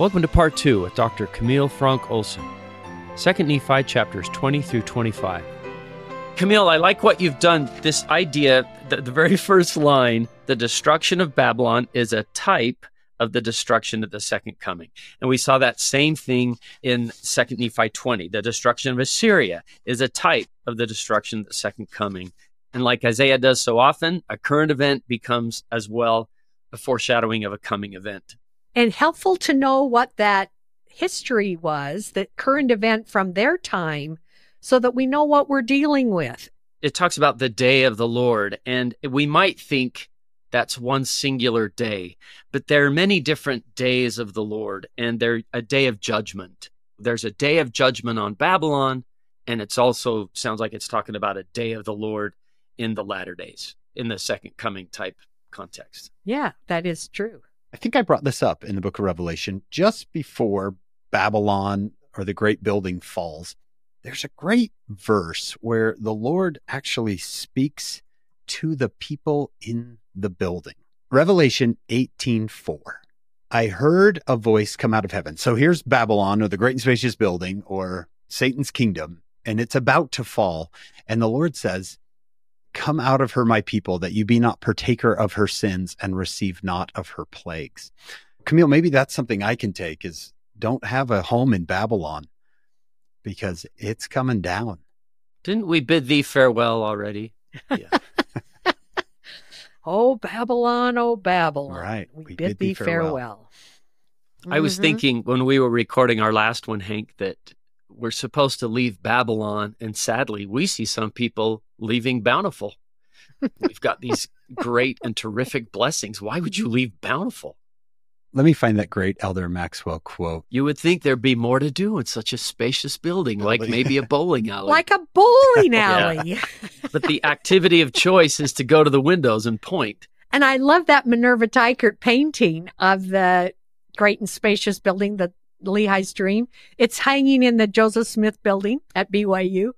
Welcome to part two with Dr. Camille Fronk Olson. 2nd Nephi chapters 20 through 25. Camille, I like what you've done. This idea, the, the very first line, the destruction of Babylon is a type of the destruction of the second coming. And we saw that same thing in 2nd Nephi 20. The destruction of Assyria is a type of the destruction of the second coming. And like Isaiah does so often, a current event becomes as well a foreshadowing of a coming event. And helpful to know what that history was, the current event from their time, so that we know what we're dealing with. It talks about the day of the Lord, and we might think that's one singular day, but there are many different days of the Lord, and they're a day of judgment. There's a day of judgment on Babylon, and it's also sounds like it's talking about a day of the Lord in the latter days, in the second coming type context. Yeah, that is true. I think I brought this up in the book of Revelation just before Babylon or the great building falls. There's a great verse where the Lord actually speaks to the people in the building. Revelation 18:4. I heard a voice come out of heaven. So here's Babylon or the great and spacious building or Satan's kingdom and it's about to fall and the Lord says, Come out of her, my people, that you be not partaker of her sins and receive not of her plagues. Camille, maybe that's something I can take is don't have a home in Babylon because it's coming down. Didn't we bid thee farewell already? Yeah. Oh, Babylon, oh, Babylon. Right. We, We bid, bid thee thee farewell. I was Mhm. thinking when we were recording our last one, Hank, that we're supposed to leave Babylon, and sadly, we see some people leaving Bountiful. We've got these great and terrific blessings. Why would you leave Bountiful? Let me find that great Elder Maxwell quote. You would think there'd be more to do in such a spacious building, like maybe a bowling alley. Like a bowling Yeah. alley. but the activity of choice is to go to the windows and point. And I love that Minerva Teichert painting of the great and spacious building, the Lehi's Dream. It's hanging in the Joseph Smith building at BYU.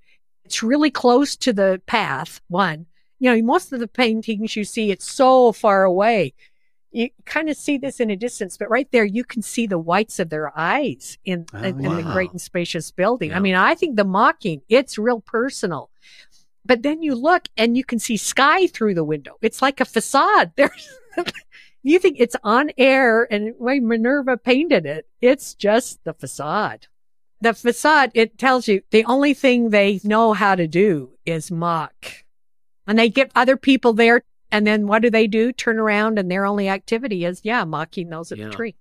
It's really close to the path, one. You know, most of the paintings you see, it's so far away. You kind of see this in a distance, but right there, you can see the whites of their eyes in, Oh, in, in the great and spacious building. Yeah. I mean, I think the mocking, it's real personal. But then you look and you can see sky through the window. It's like a facade. There's, you think it's on air and way Minerva painted it. It's just the facade. The facade, it tells you the only thing they know how to do is mock. And they get other people there. And then what do they do? Turn around and their only activity is, yeah, mocking those at Yeah. the tree.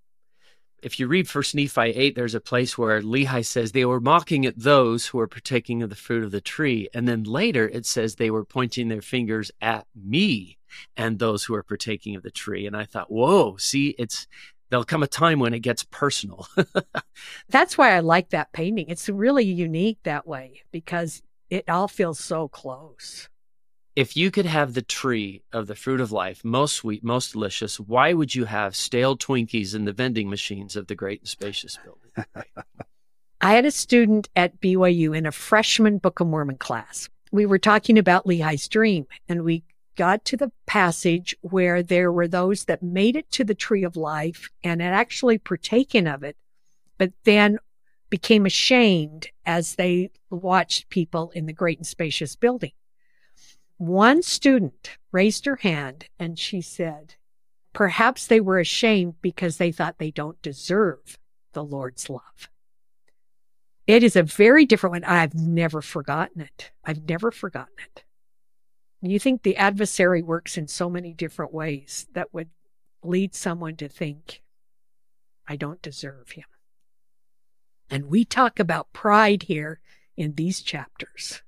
If you read First Nephi 8, there's a place where Lehi says they were mocking at those who were partaking of the fruit of the tree. And then later it says they were pointing their fingers at me and those who are partaking of the tree. And I thought, whoa, see, it's there'll come a time when it gets personal. That's why I like that painting. It's really unique that way because it all feels so close. If you could have the tree of the fruit of life, most sweet, most delicious, why would you have stale Twinkies in the vending machines of the great and spacious building? I had a student at BYU in a freshman Book of Mormon class. We were talking about Lehi's dream and we got to the passage where there were those that made it to the tree of life and had actually partaken of it, but then became ashamed as they watched people in the great and spacious building. One student raised her hand and she said, perhaps they were ashamed because they thought they don't deserve the Lord's love. It is a very different one. I've never forgotten it. I've never forgotten it. You think the adversary works in so many different ways that would lead someone to think, I don't deserve him. And we talk about pride here in these chapters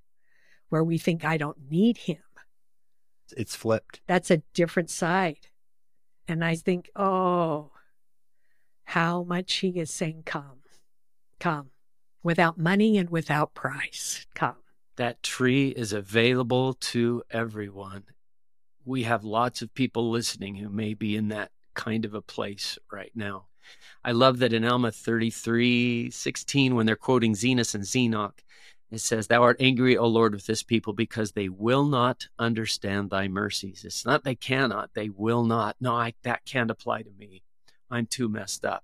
where we think, I don't need him. It's flipped. That's a different side. And I think, oh, how much he is saying, come, come, without money and without price, come. That tree is available to everyone. We have lots of people listening who may be in that kind of a place right now. I love that in Alma 33 16, when they're quoting Zenos and Zenock, it says, Thou art angry, O Lord, with this people because they will not understand thy mercies. It's not they cannot, they will not. No, I, that can't apply to me. I'm too messed up.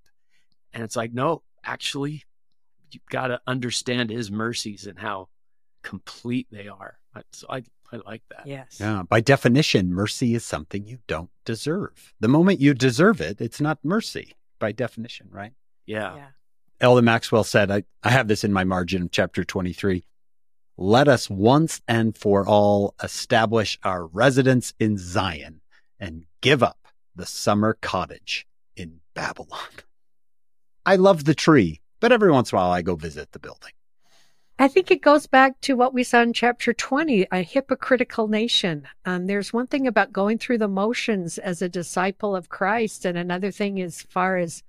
And it's like, no, actually, you've got to understand his mercies and how complete they are. So I, I like that. Yes. Yeah. By definition, mercy is something you don't deserve. The moment you deserve it, it's not mercy by definition, right? Yeah. Yeah. Elder Maxwell said, I, I have this in my margin of chapter 23. Let us once and for all establish our residence in Zion and give up the summer cottage in Babylon. I love the tree, but every once in a while I go visit the building. I think it goes back to what we saw in chapter 20, a hypocritical nation. Um, there's one thing about going through the motions as a disciple of Christ, and another thing as far as,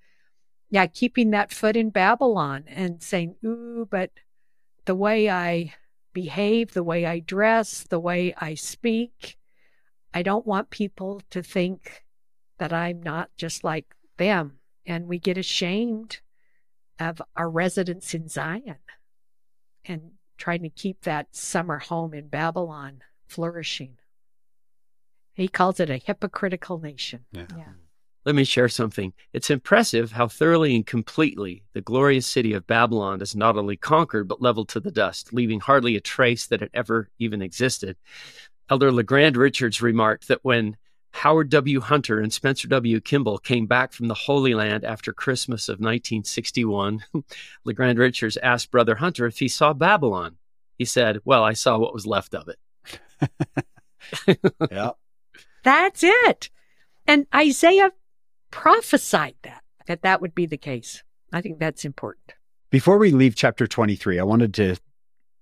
yeah, keeping that foot in Babylon and saying, ooh, but the way I behave, the way I dress, the way I speak, I don't want people to think that I'm not just like them. And we get ashamed of our residence in Zion and trying to keep that summer home in Babylon flourishing. He calls it a hypocritical nation. Yeah. Yeah. Let me share something. It's impressive how thoroughly and completely the glorious city of Babylon is not only conquered, but leveled to the dust, leaving hardly a trace that it ever even existed. Elder LeGrand Richards remarked that when Howard W. Hunter and Spencer W. Kimball came back from the Holy Land after Christmas of 1961. LeGrand Richards asked Brother Hunter if he saw Babylon. He said, Well, I saw what was left of it. yeah. That's it. And Isaiah prophesied that, that that would be the case. I think that's important. Before we leave chapter 23, I wanted to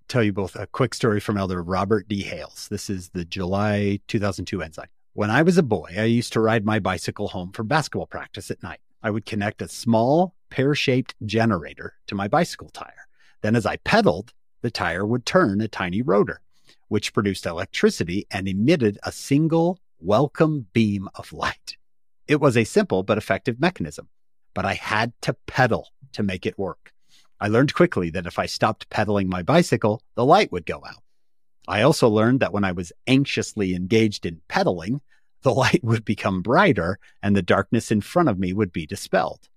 tell you both a quick story from Elder Robert D. Hales. This is the July 2002 Ensign. When I was a boy, I used to ride my bicycle home from basketball practice at night. I would connect a small pear shaped generator to my bicycle tire. Then, as I pedaled, the tire would turn a tiny rotor, which produced electricity and emitted a single welcome beam of light. It was a simple but effective mechanism, but I had to pedal to make it work. I learned quickly that if I stopped pedaling my bicycle, the light would go out. I also learned that when I was anxiously engaged in pedaling, the light would become brighter and the darkness in front of me would be dispelled.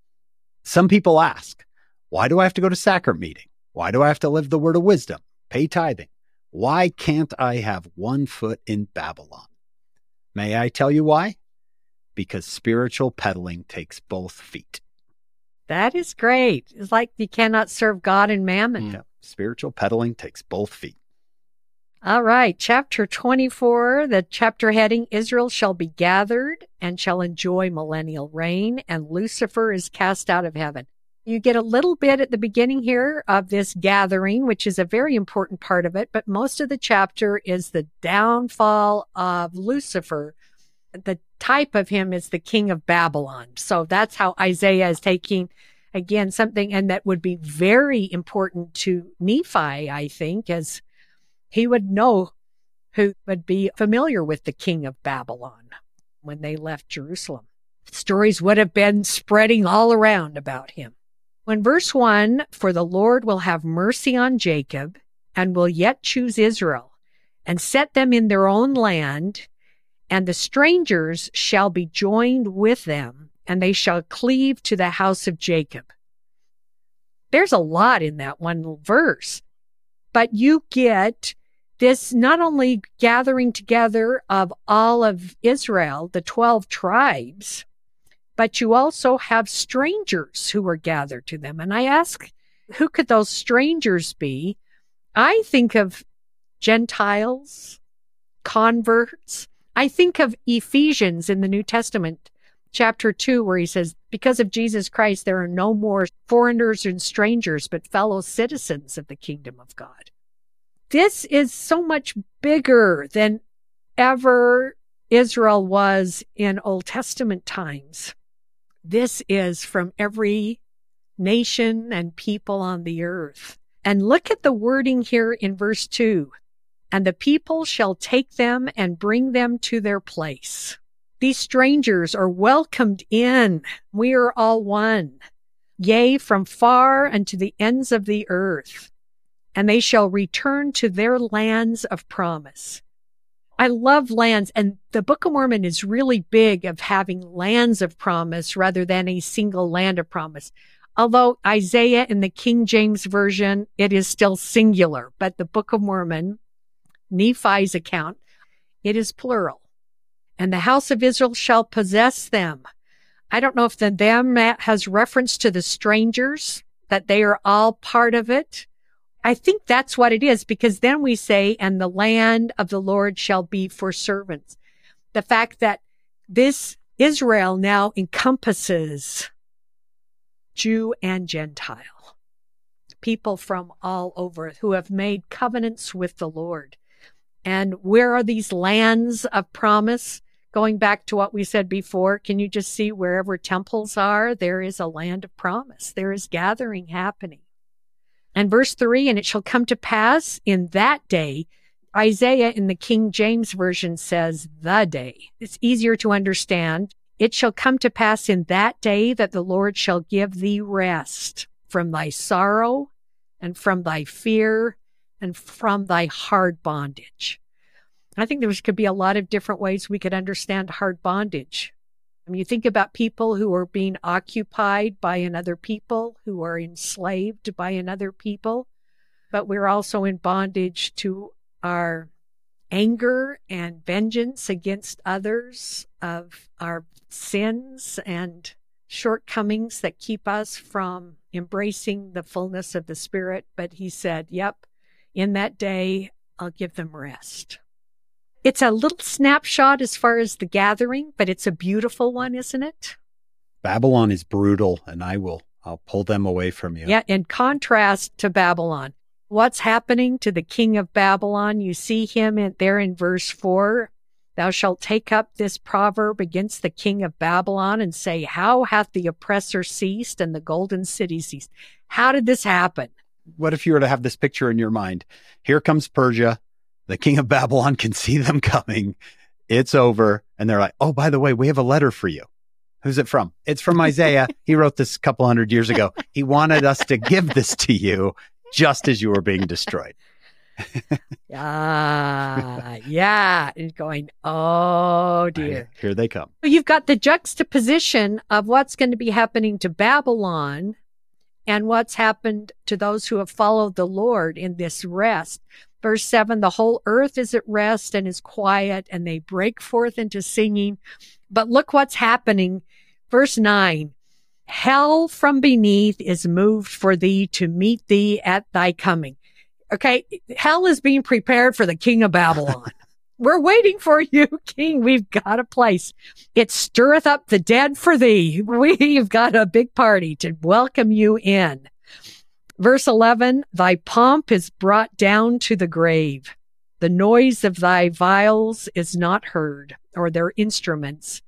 Some people ask, why do I have to go to sacrament meeting? Why do I have to live the word of wisdom, pay tithing? Why can't I have one foot in Babylon? May I tell you why? Because spiritual pedaling takes both feet. That is great. It's like you cannot serve God and mammon. Mm. Yeah, spiritual pedaling takes both feet. All right, chapter 24, the chapter heading Israel shall be gathered and shall enjoy millennial reign, and Lucifer is cast out of heaven. You get a little bit at the beginning here of this gathering, which is a very important part of it, but most of the chapter is the downfall of Lucifer. The type of him is the king of Babylon. So that's how Isaiah is taking, again, something, and that would be very important to Nephi, I think, as he would know who would be familiar with the king of Babylon when they left Jerusalem. Stories would have been spreading all around about him. When verse 1 For the Lord will have mercy on Jacob and will yet choose Israel and set them in their own land, and the strangers shall be joined with them, and they shall cleave to the house of Jacob. There's a lot in that one verse, but you get this not only gathering together of all of Israel, the 12 tribes, but you also have strangers who are gathered to them. And I ask, who could those strangers be? I think of Gentiles, converts. I think of Ephesians in the New Testament, chapter 2, where he says, Because of Jesus Christ, there are no more foreigners and strangers, but fellow citizens of the kingdom of God. This is so much bigger than ever Israel was in Old Testament times. This is from every nation and people on the earth. And look at the wording here in verse 2 and the people shall take them and bring them to their place. These strangers are welcomed in. We are all one. Yea, from far unto the ends of the earth. And they shall return to their lands of promise. I love lands, and the Book of Mormon is really big of having lands of promise rather than a single land of promise. Although Isaiah in the King James Version, it is still singular, but the Book of Mormon, Nephi's account, it is plural. And the house of Israel shall possess them. I don't know if the them has reference to the strangers, that they are all part of it. I think that's what it is because then we say, and the land of the Lord shall be for servants. The fact that this Israel now encompasses Jew and Gentile, people from all over who have made covenants with the Lord. And where are these lands of promise? Going back to what we said before, can you just see wherever temples are? There is a land of promise. There is gathering happening. And verse three, and it shall come to pass in that day. Isaiah in the King James Version says the day. It's easier to understand. It shall come to pass in that day that the Lord shall give thee rest from thy sorrow and from thy fear and from thy hard bondage. I think there could be a lot of different ways we could understand hard bondage. I mean, you think about people who are being occupied by another people, who are enslaved by another people, but we're also in bondage to our anger and vengeance against others of our sins and shortcomings that keep us from embracing the fullness of the Spirit. But he said, Yep, in that day, I'll give them rest. It's a little snapshot as far as the gathering, but it's a beautiful one, isn't it? Babylon is brutal, and I will I'll pull them away from you. Yeah, in contrast to Babylon. What's happening to the king of Babylon? You see him in, there in verse 4. Thou shalt take up this proverb against the king of Babylon and say, How hath the oppressor ceased and the golden city ceased? How did this happen? What if you were to have this picture in your mind? Here comes Persia, the king of Babylon can see them coming. It's over. And they're like, oh, by the way, we have a letter for you. Who's it from? It's from Isaiah. he wrote this a couple hundred years ago. He wanted us to give this to you just as you were being destroyed. Ah, yeah. And going, oh dear. Here they come. You've got the juxtaposition of what's going to be happening to Babylon and what's happened to those who have followed the Lord in this rest. Verse 7 the whole earth is at rest and is quiet, and they break forth into singing. But look what's happening. Verse 9 Hell from beneath is moved for thee to meet thee at thy coming. Okay, hell is being prepared for the king of Babylon. We're waiting for you, King. We've got a place. It stirreth up the dead for thee. We've got a big party to welcome you in. Verse 11, thy pomp is brought down to the grave. The noise of thy viols is not heard, or their instruments.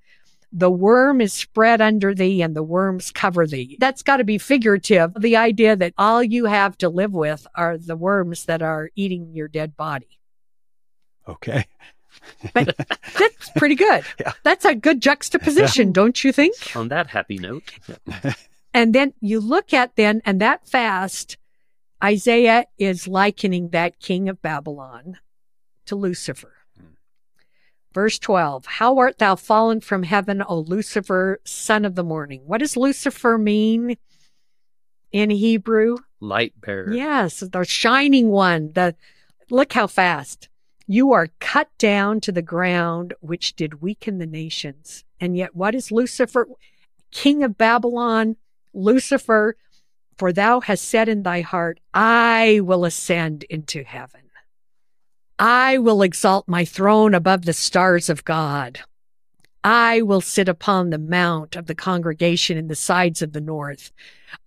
The worm is spread under thee and the worms cover thee. That's got to be figurative. The idea that all you have to live with are the worms that are eating your dead body. Okay. but that's pretty good. Yeah. That's a good juxtaposition, yeah. don't you think? On that happy note. Yeah. And then you look at then, and that fast, Isaiah is likening that king of Babylon to Lucifer. Hmm. Verse 12, How art thou fallen from heaven, O Lucifer, son of the morning? What does Lucifer mean in Hebrew? Light bearer. Yes, the shining one. The look how fast. You are cut down to the ground, which did weaken the nations. And yet, what is Lucifer? King of Babylon, Lucifer, for thou hast said in thy heart, I will ascend into heaven. I will exalt my throne above the stars of God. I will sit upon the mount of the congregation in the sides of the north.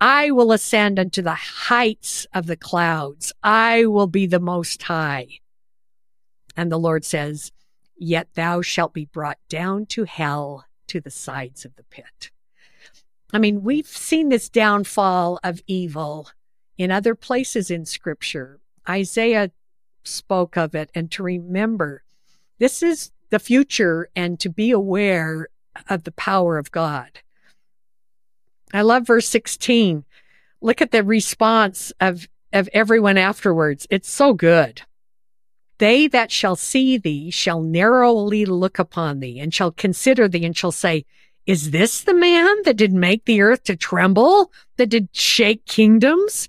I will ascend unto the heights of the clouds. I will be the most high. And the Lord says, Yet thou shalt be brought down to hell to the sides of the pit. I mean, we've seen this downfall of evil in other places in scripture. Isaiah spoke of it and to remember this is the future and to be aware of the power of God. I love verse 16. Look at the response of, of everyone afterwards. It's so good. They that shall see thee shall narrowly look upon thee and shall consider thee and shall say, Is this the man that did make the earth to tremble, that did shake kingdoms,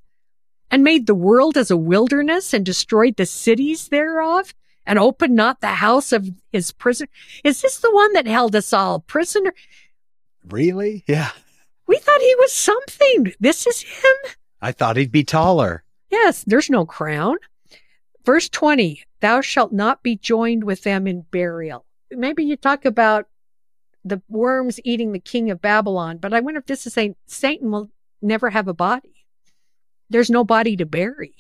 and made the world as a wilderness and destroyed the cities thereof, and opened not the house of his prison? Is this the one that held us all prisoner? Really? Yeah. We thought he was something. This is him? I thought he'd be taller. Yes, there's no crown. Verse 20, thou shalt not be joined with them in burial. Maybe you talk about the worms eating the king of Babylon. But I wonder if this is saying Satan will never have a body. There's no body to bury.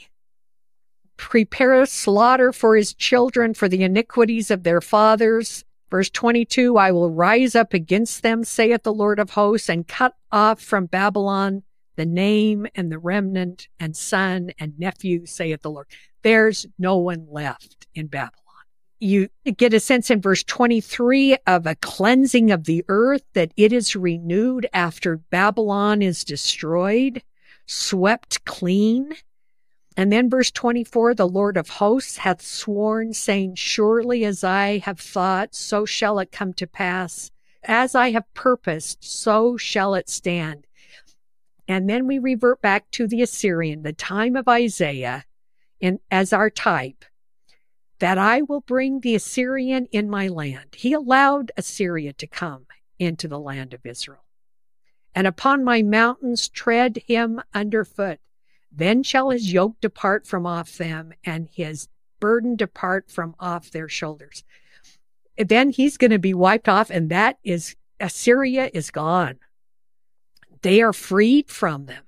Prepare a slaughter for his children for the iniquities of their fathers. Verse 22 I will rise up against them, saith the Lord of hosts, and cut off from Babylon the name and the remnant and son and nephew, saith the Lord. There's no one left in Babylon you get a sense in verse 23 of a cleansing of the earth, that it is renewed after Babylon is destroyed, swept clean. And then verse 24, the Lord of hosts hath sworn, saying, Surely as I have thought, so shall it come to pass. As I have purposed, so shall it stand. And then we revert back to the Assyrian, the time of Isaiah, as our type that I will bring the Assyrian in my land. He allowed Assyria to come into the land of Israel. And upon my mountains tread him underfoot. Then shall his yoke depart from off them, and his burden depart from off their shoulders. Then he's going to be wiped off, and that is Assyria is gone. They are freed from them.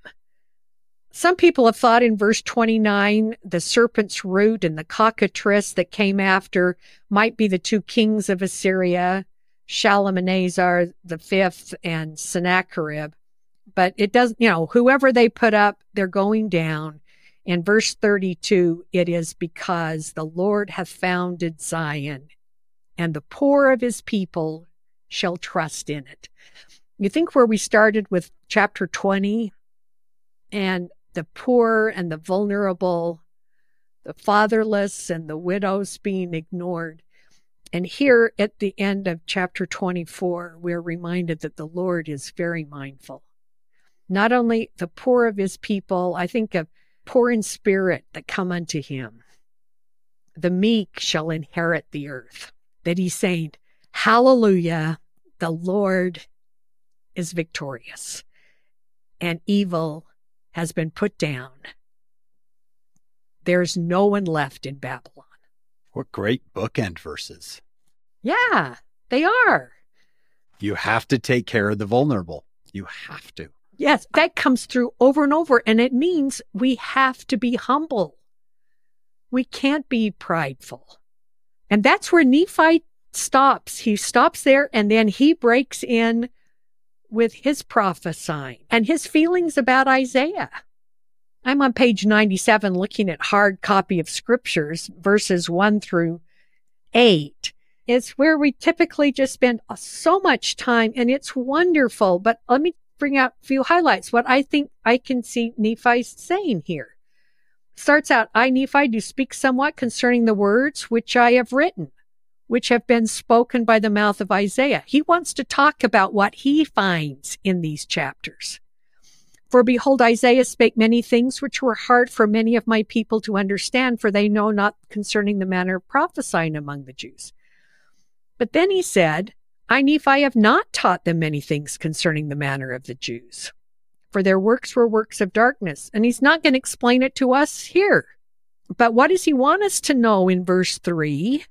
Some people have thought in verse 29, the serpent's root and the cockatrice that came after might be the two kings of Assyria, Shalmaneser the fifth and Sennacherib. But it does, you know, whoever they put up, they're going down. In verse 32, it is because the Lord hath founded Zion, and the poor of his people shall trust in it. You think where we started with chapter 20, and the poor and the vulnerable, the fatherless and the widows being ignored. And here at the end of chapter 24, we're reminded that the Lord is very mindful. Not only the poor of his people, I think of poor in spirit that come unto him. The meek shall inherit the earth. That he's saying, Hallelujah, the Lord is victorious, and evil has been put down. There's no one left in Babylon. What great bookend verses. Yeah, they are. You have to take care of the vulnerable. You have to. Yes, that comes through over and over. And it means we have to be humble. We can't be prideful. And that's where Nephi stops. He stops there and then he breaks in with his prophesying and his feelings about Isaiah. I'm on page 97 looking at hard copy of scriptures, verses 1 through 8. It's where we typically just spend so much time and it's wonderful. But let me bring out a few highlights. What I think I can see Nephi saying here. Starts out, I, Nephi, do speak somewhat concerning the words which I have written which have been spoken by the mouth of Isaiah. He wants to talk about what he finds in these chapters. For behold, Isaiah spake many things which were hard for many of my people to understand, for they know not concerning the manner of prophesying among the Jews. But then he said, I, Nephi, have not taught them many things concerning the manner of the Jews, for their works were works of darkness. And he's not going to explain it to us here. But what does he want us to know in verse 3?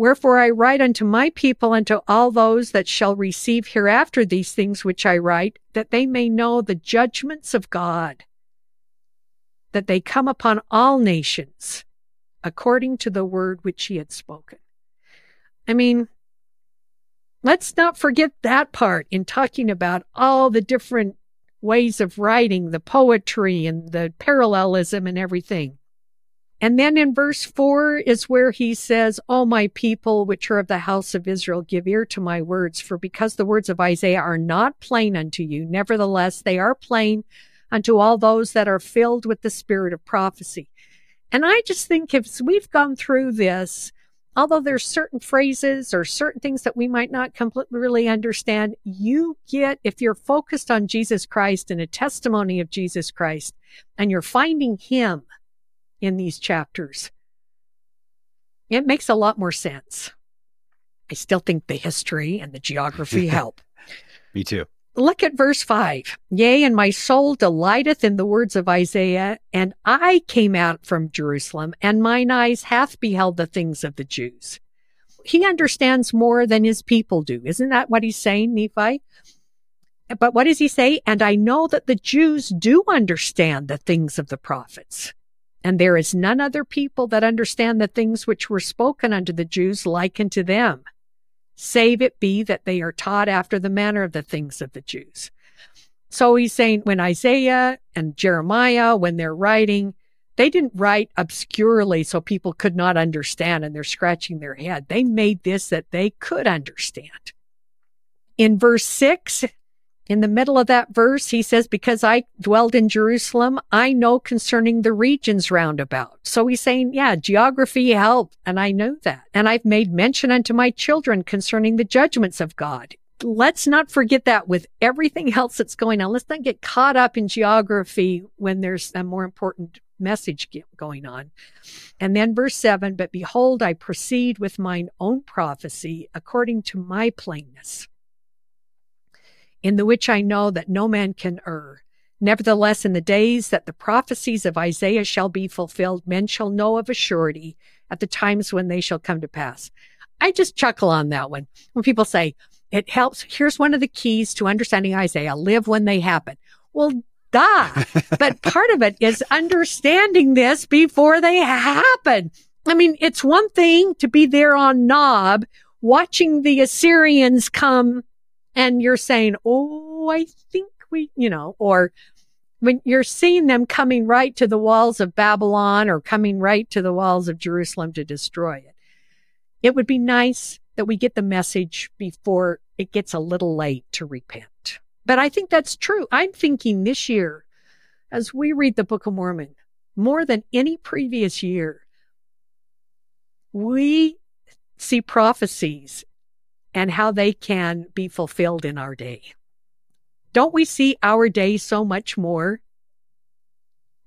Wherefore I write unto my people and to all those that shall receive hereafter these things which I write, that they may know the judgments of God, that they come upon all nations, according to the word which he had spoken. I mean, let's not forget that part in talking about all the different ways of writing, the poetry and the parallelism and everything. And then in verse 4 is where he says, All my people, which are of the house of Israel, give ear to my words, for because the words of Isaiah are not plain unto you, nevertheless they are plain unto all those that are filled with the spirit of prophecy. And I just think if we've gone through this, although there's certain phrases or certain things that we might not completely really understand, you get, if you're focused on Jesus Christ and a testimony of Jesus Christ, and you're finding Him in these chapters, it makes a lot more sense. I still think the history and the geography help. Me too. Look at verse 5. Yea, and my soul delighteth in the words of Isaiah, and I came out from Jerusalem, and mine eyes hath beheld the things of the Jews. He understands more than his people do. Isn't that what he's saying, Nephi? But what does he say? And I know that the Jews do understand the things of the prophets. And there is none other people that understand the things which were spoken unto the Jews like unto them save it be that they are taught after the manner of the things of the Jews. So he's saying when Isaiah and Jeremiah, when they're writing, they didn't write obscurely so people could not understand and they're scratching their head. They made this that they could understand. In verse six, in the middle of that verse, he says, Because I dwelled in Jerusalem, I know concerning the regions round about. So he's saying, Yeah, geography helped. And I know that. And I've made mention unto my children concerning the judgments of God. Let's not forget that with everything else that's going on. Let's not get caught up in geography when there's a more important message going on. And then verse seven, But behold, I proceed with mine own prophecy according to my plainness in the which I know that no man can err. Nevertheless, in the days that the prophecies of Isaiah shall be fulfilled, men shall know of a surety at the times when they shall come to pass. I just chuckle on that one. When people say, it helps, here's one of the keys to understanding Isaiah live when they happen. Well, duh. but part of it is understanding this before they happen. I mean, it's one thing to be there on Nob watching the Assyrians come and you're saying, Oh, I think we, you know, or when you're seeing them coming right to the walls of Babylon or coming right to the walls of Jerusalem to destroy it. It would be nice that we get the message before it gets a little late to repent. But I think that's true. I'm thinking this year, as we read the Book of Mormon, more than any previous year, we see prophecies and how they can be fulfilled in our day. Don't we see our day so much more?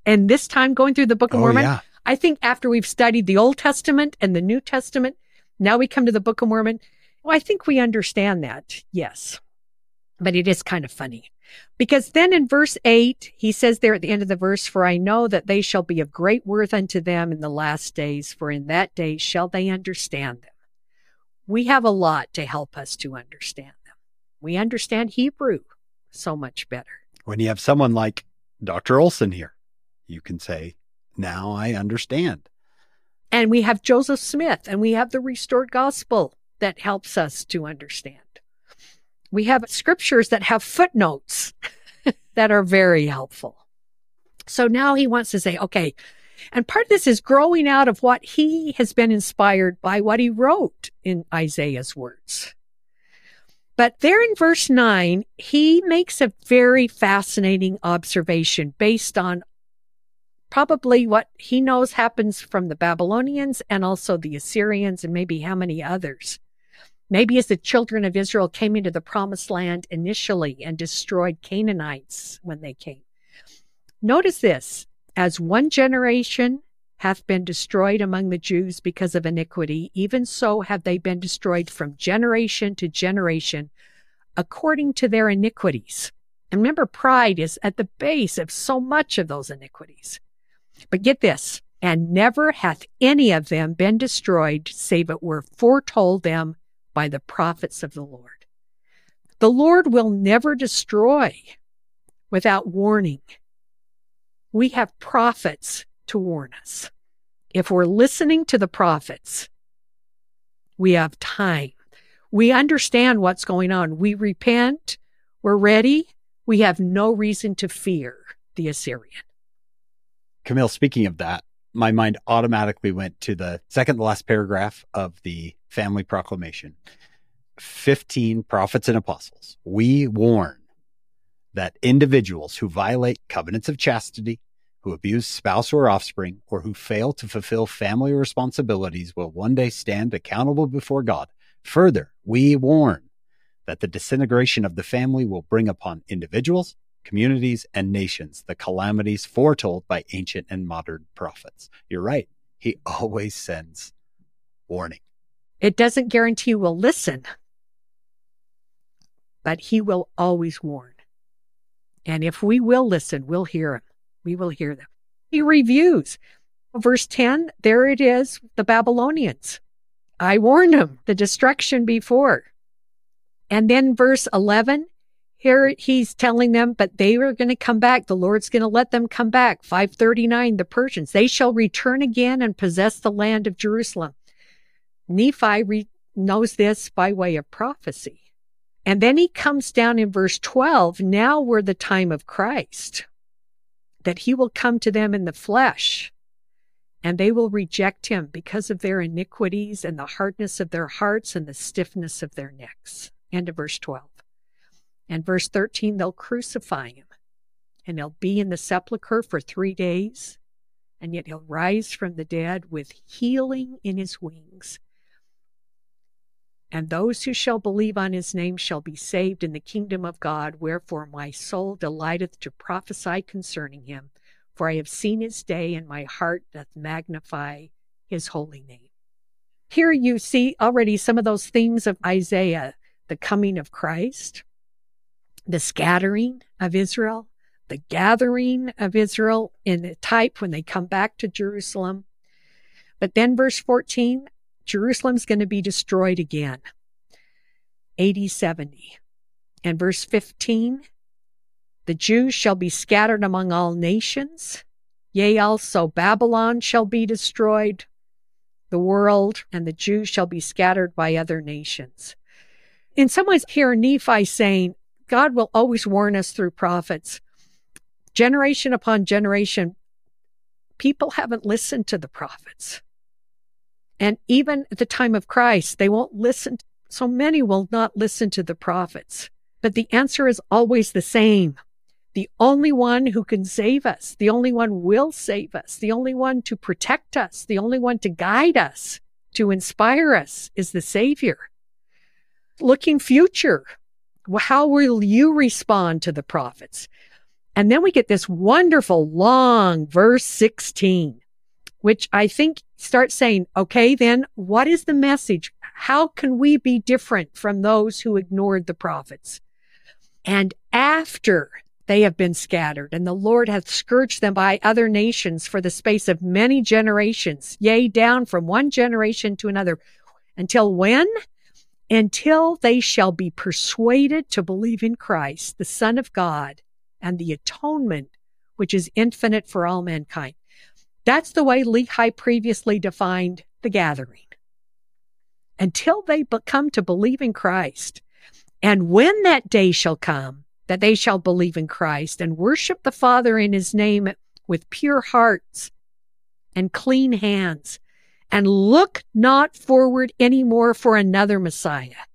And this time going through the Book of oh, Mormon, yeah. I think after we've studied the Old Testament and the New Testament, now we come to the Book of Mormon. Well, I think we understand that, yes. But it is kind of funny because then in verse 8, he says there at the end of the verse, For I know that they shall be of great worth unto them in the last days, for in that day shall they understand them we have a lot to help us to understand them. We understand Hebrew so much better. When you have someone like Dr. Olson here, you can say, Now I understand. And we have Joseph Smith and we have the restored gospel that helps us to understand. We have scriptures that have footnotes that are very helpful. So now he wants to say, okay, and part of this is growing out of what he has been inspired by what he wrote in Isaiah's words. But there in verse 9, he makes a very fascinating observation based on probably what he knows happens from the Babylonians and also the Assyrians and maybe how many others. Maybe as the children of Israel came into the promised land initially and destroyed Canaanites when they came. Notice this as one generation hath been destroyed among the Jews because of iniquity, even so have they been destroyed from generation to generation according to their iniquities. And remember, pride is at the base of so much of those iniquities. But get this, and never hath any of them been destroyed, save it were foretold them by the prophets of the Lord. The Lord will never destroy without warning we have prophets to warn us. If we're listening to the prophets, we have time. We understand what's going on. We repent. We're ready. We have no reason to fear the Assyrian. Camille, speaking of that, my mind automatically went to the second to last paragraph of the family proclamation 15 prophets and apostles. We warn that individuals who violate covenants of chastity, who abuse spouse or offspring, or who fail to fulfill family responsibilities will one day stand accountable before God. Further, we warn that the disintegration of the family will bring upon individuals, communities, and nations the calamities foretold by ancient and modern prophets. You're right. He always sends warning. It doesn't guarantee we'll listen, but he will always warn. And if we will listen, we'll hear him. We will hear them. He reviews. Verse 10, there it is, the Babylonians. I warned them, the destruction before. And then verse 11, here he's telling them, but they are going to come back. The Lord's going to let them come back. 539, the Persians, they shall return again and possess the land of Jerusalem. Nephi re- knows this by way of prophecy. And then he comes down in verse 12. Now we're the time of Christ, that he will come to them in the flesh, and they will reject him because of their iniquities and the hardness of their hearts and the stiffness of their necks. End of verse 12. And verse 13, they'll crucify him, and he'll be in the sepulchre for three days, and yet he'll rise from the dead with healing in his wings and those who shall believe on his name shall be saved in the kingdom of God. Wherefore my soul delighteth to prophesy concerning him. For I have seen his day, and my heart doth magnify his holy name. Here you see already some of those themes of Isaiah the coming of Christ, the scattering of Israel, the gathering of Israel in the type when they come back to Jerusalem. But then, verse 14, Jerusalem's going to be destroyed again. 80 70. And verse 15 the Jews shall be scattered among all nations. Yea, also Babylon shall be destroyed. The world and the Jews shall be scattered by other nations. In some ways, here Nephi saying, God will always warn us through prophets. Generation upon generation, people haven't listened to the prophets. And even at the time of Christ, they won't listen. So many will not listen to the prophets. But the answer is always the same. The only one who can save us, the only one will save us, the only one to protect us, the only one to guide us, to inspire us is the Savior. Looking future, how will you respond to the prophets? And then we get this wonderful long verse 16 which I think starts saying, okay, then what is the message? How can we be different from those who ignored the prophets? And after they have been scattered, and the Lord hath scourged them by other nations for the space of many generations, yea, down from one generation to another. Until when? Until they shall be persuaded to believe in Christ, the Son of God, and the atonement which is infinite for all mankind. That's the way Lehi previously defined the gathering. Until they come to believe in Christ, and when that day shall come, that they shall believe in Christ and worship the Father in his name with pure hearts and clean hands, and look not forward any more for another Messiah.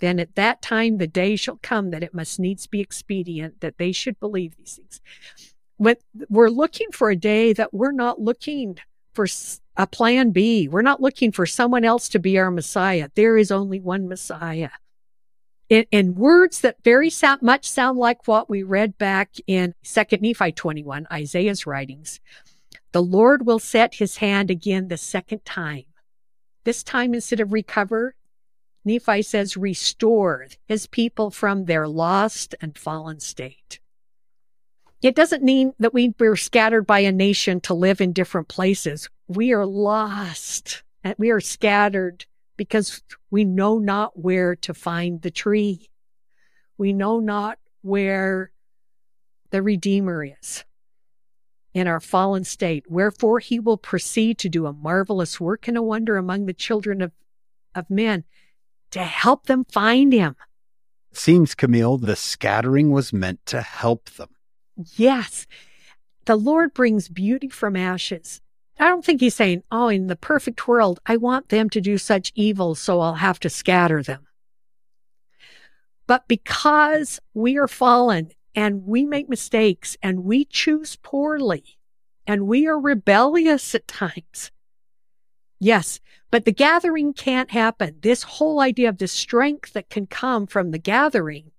Then at that time the day shall come that it must needs be expedient that they should believe these things when we're looking for a day that we're not looking for a plan B. We're not looking for someone else to be our Messiah. There is only one Messiah. In, in words that very sound, much sound like what we read back in 2nd Nephi 21, Isaiah's writings, the Lord will set his hand again the second time. This time, instead of recover, Nephi says, restore his people from their lost and fallen state. It doesn't mean that we were scattered by a nation to live in different places. We are lost and we are scattered because we know not where to find the tree. We know not where the Redeemer is in our fallen state. Wherefore he will proceed to do a marvelous work and a wonder among the children of, of men to help them find him. Seems, Camille, the scattering was meant to help them. Yes. The Lord brings beauty from ashes. I don't think he's saying, oh, in the perfect world, I want them to do such evil, so I'll have to scatter them. But because we are fallen and we make mistakes and we choose poorly, and we are rebellious at times. Yes, but the gathering can't happen. This whole idea of the strength that can come from the gathering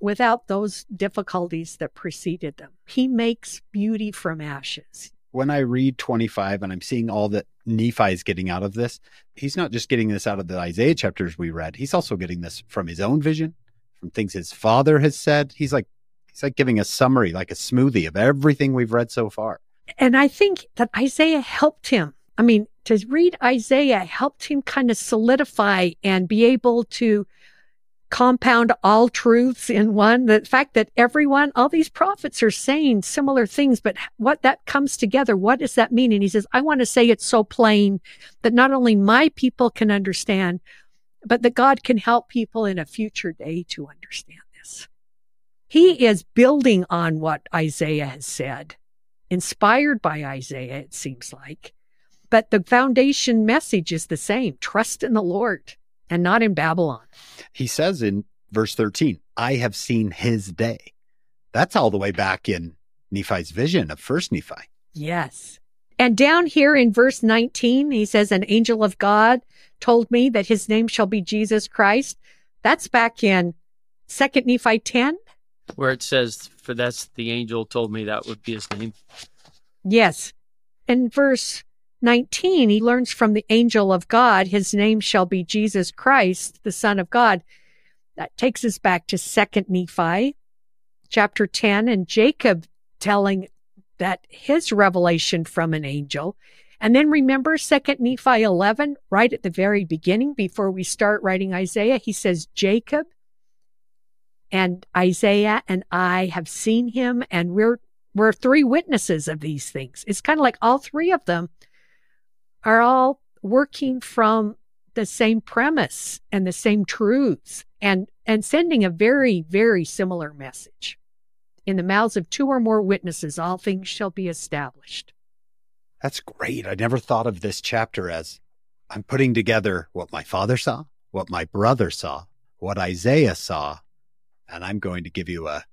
without those difficulties that preceded them. He makes beauty from ashes. When I read 25 and I'm seeing all that Nephi is getting out of this, he's not just getting this out of the Isaiah chapters we read. He's also getting this from his own vision, from things his father has said. He's like he's like giving a summary, like a smoothie of everything we've read so far. And I think that Isaiah helped him. I mean, to read Isaiah helped him kind of solidify and be able to compound all truths in one. The fact that everyone, all these prophets are saying similar things, but what that comes together, what does that mean? And he says, I want to say it's so plain that not only my people can understand, but that God can help people in a future day to understand this. He is building on what Isaiah has said, inspired by Isaiah, it seems like. But the foundation message is the same trust in the Lord and not in Babylon. He says in verse 13, I have seen his day. That's all the way back in Nephi's vision of first Nephi. Yes. And down here in verse 19, he says, An angel of God told me that his name shall be Jesus Christ. That's back in Second Nephi 10. Where it says, For that's the angel told me that would be his name. Yes. In verse 19, he learns from the angel of God, his name shall be Jesus Christ, the Son of God. That takes us back to Second Nephi, chapter 10, and Jacob telling that his revelation from an angel. And then remember Second Nephi 11, right at the very beginning, before we start writing Isaiah, he says, Jacob and Isaiah and I have seen him, and we're we're three witnesses of these things. It's kind of like all three of them are all working from the same premise and the same truths and and sending a very very similar message. In the mouths of two or more witnesses all things shall be established. That's great. I never thought of this chapter as i'm putting together what my father saw what my brother saw what isaiah saw and i'm going to give you a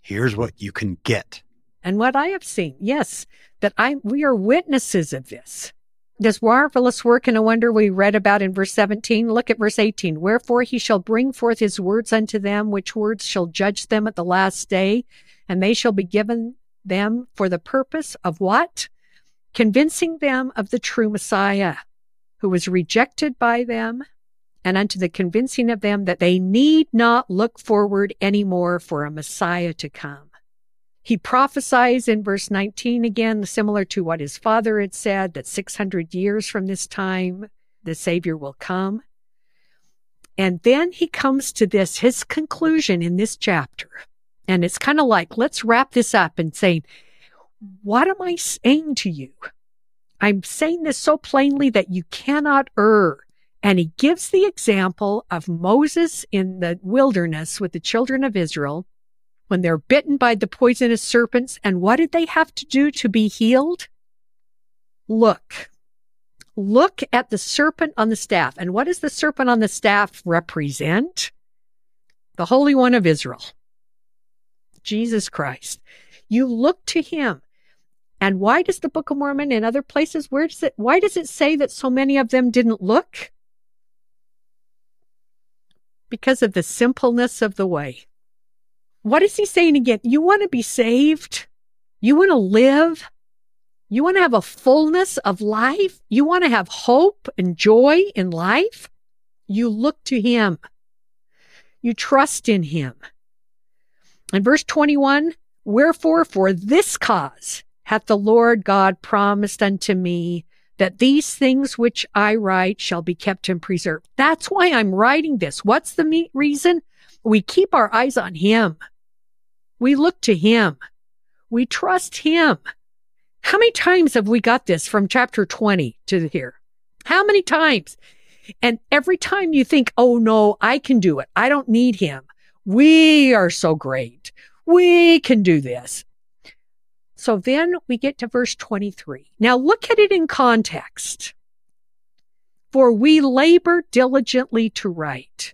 here's what you can get. And what i have seen yes that i we are witnesses of this this marvelous work and a wonder we read about in verse 17. Look at verse 18. Wherefore he shall bring forth his words unto them, which words shall judge them at the last day, and they shall be given them for the purpose of what? Convincing them of the true Messiah, who was rejected by them, and unto the convincing of them that they need not look forward any more for a Messiah to come. He prophesies in verse 19 again, similar to what his father had said, that 600 years from this time, the Savior will come. And then he comes to this, his conclusion in this chapter. And it's kind of like, let's wrap this up and say, what am I saying to you? I'm saying this so plainly that you cannot err. And he gives the example of Moses in the wilderness with the children of Israel when they're bitten by the poisonous serpents. And what did they have to do to be healed? Look. Look at the serpent on the staff. And what does the serpent on the staff represent? The Holy One of Israel, Jesus Christ. You look to him. And why does the Book of Mormon and other places, where does it, why does it say that so many of them didn't look? Because of the simpleness of the way. What is he saying again? You want to be saved? You want to live? You want to have a fullness of life? You want to have hope and joy in life? You look to him. You trust in him. In verse 21, wherefore for this cause hath the Lord God promised unto me that these things which I write shall be kept and preserved. That's why I'm writing this. What's the reason? We keep our eyes on him. We look to Him. We trust Him. How many times have we got this from chapter 20 to here? How many times? And every time you think, oh no, I can do it. I don't need Him. We are so great. We can do this. So then we get to verse 23. Now look at it in context. For we labor diligently to write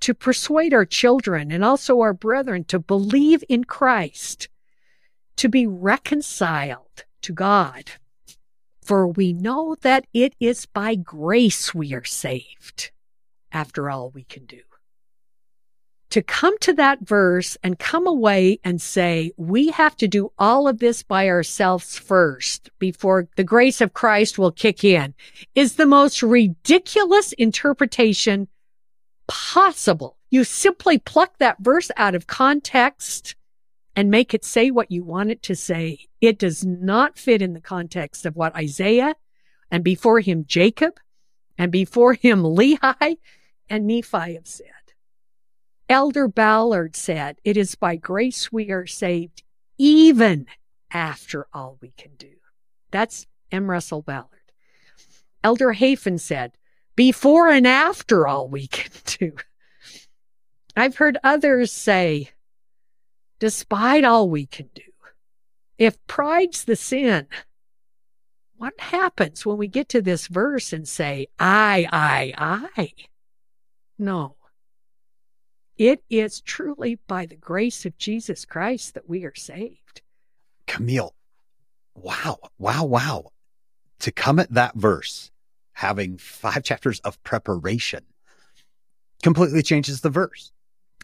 to persuade our children and also our brethren to believe in Christ, to be reconciled to God. For we know that it is by grace we are saved, after all we can do. To come to that verse and come away and say, we have to do all of this by ourselves first before the grace of Christ will kick in is the most ridiculous interpretation possible. You simply pluck that verse out of context and make it say what you want it to say. It does not fit in the context of what Isaiah and before him Jacob and before him Lehi and Nephi have said. Elder Ballard said, It is by grace we are saved, even after all we can do. That's M. Russell Ballard. Elder Hafen said, Before and after all we can do. I've heard others say, despite all we can do. If pride's the sin, what happens when we get to this verse and say, I, I, I? No. It is truly by the grace of Jesus Christ that we are saved. Camille, wow, wow, wow. To come at that verse, having five chapters of preparation, completely changes the verse.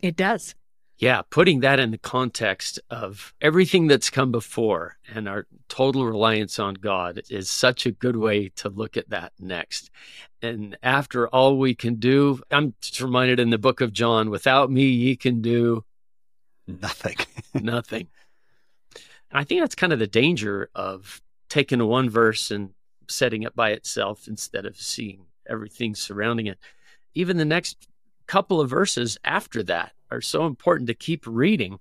It does yeah, putting that in the context of everything that's come before and our total reliance on God is such a good way to look at that next. And after all we can do, I'm just reminded in the book of John, without me, ye can do nothing. nothing. I think that's kind of the danger of taking one verse and setting it by itself instead of seeing everything surrounding it. Even the next couple of verses after that are so important to keep reading.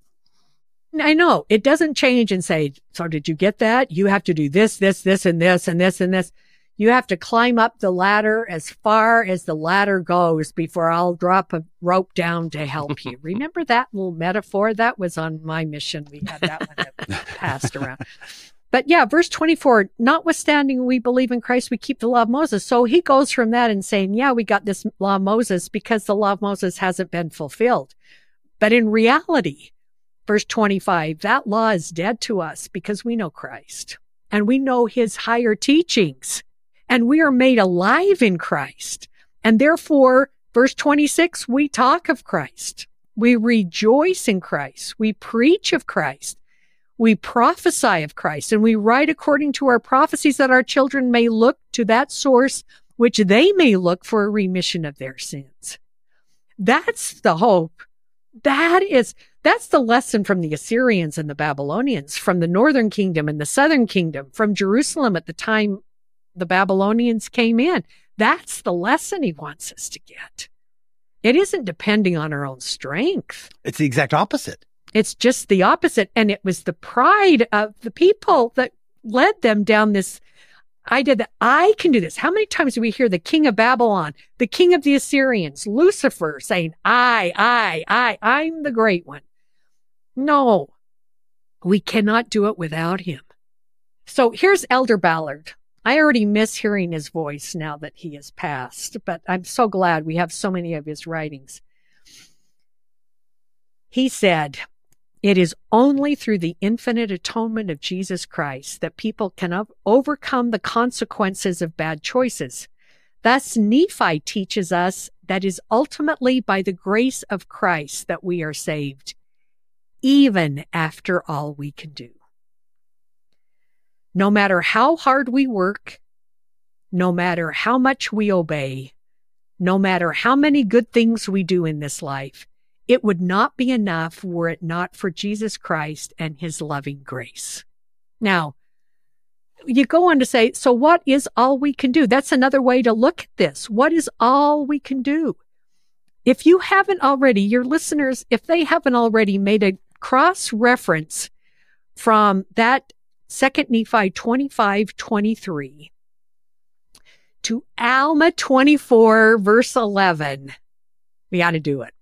I know it doesn't change and say, so did you get that? You have to do this, this, this, and this, and this, and this. You have to climb up the ladder as far as the ladder goes before I'll drop a rope down to help you. Remember that little metaphor? That was on my mission. We had that one that passed around. But yeah, verse 24, notwithstanding we believe in Christ, we keep the law of Moses. So he goes from that and saying, yeah, we got this law of Moses because the law of Moses hasn't been fulfilled. But in reality, verse 25, that law is dead to us because we know Christ and we know his higher teachings and we are made alive in Christ. And therefore, verse 26, we talk of Christ. We rejoice in Christ. We preach of Christ we prophesy of Christ and we write according to our prophecies that our children may look to that source which they may look for a remission of their sins. That's the hope. That is, that's the lesson from the Assyrians and the Babylonians, from the northern kingdom and the southern kingdom, from Jerusalem at the time the Babylonians came in. That's the lesson he wants us to get. It isn't depending on our own strength. It's the exact opposite. It's just the opposite. And it was the pride of the people that led them down this idea that I can do this. How many times do we hear the king of Babylon, the king of the Assyrians, Lucifer saying, I, I, I, I'm the great one? No, we cannot do it without him. So here's Elder Ballard. I already miss hearing his voice now that he has passed, but I'm so glad we have so many of his writings. He said, it is only through the infinite atonement of Jesus Christ that people can overcome the consequences of bad choices. Thus, Nephi teaches us that is ultimately by the grace of Christ that we are saved, even after all we can do. No matter how hard we work, no matter how much we obey, no matter how many good things we do in this life, it would not be enough were it not for Jesus Christ and his loving grace. Now, you go on to say, so what is all we can do? That's another way to look at this. What is all we can do? If you haven't already, your listeners, if they haven't already made a cross reference from that second Nephi 25, 23 to Alma 24, verse 11, we got to do it.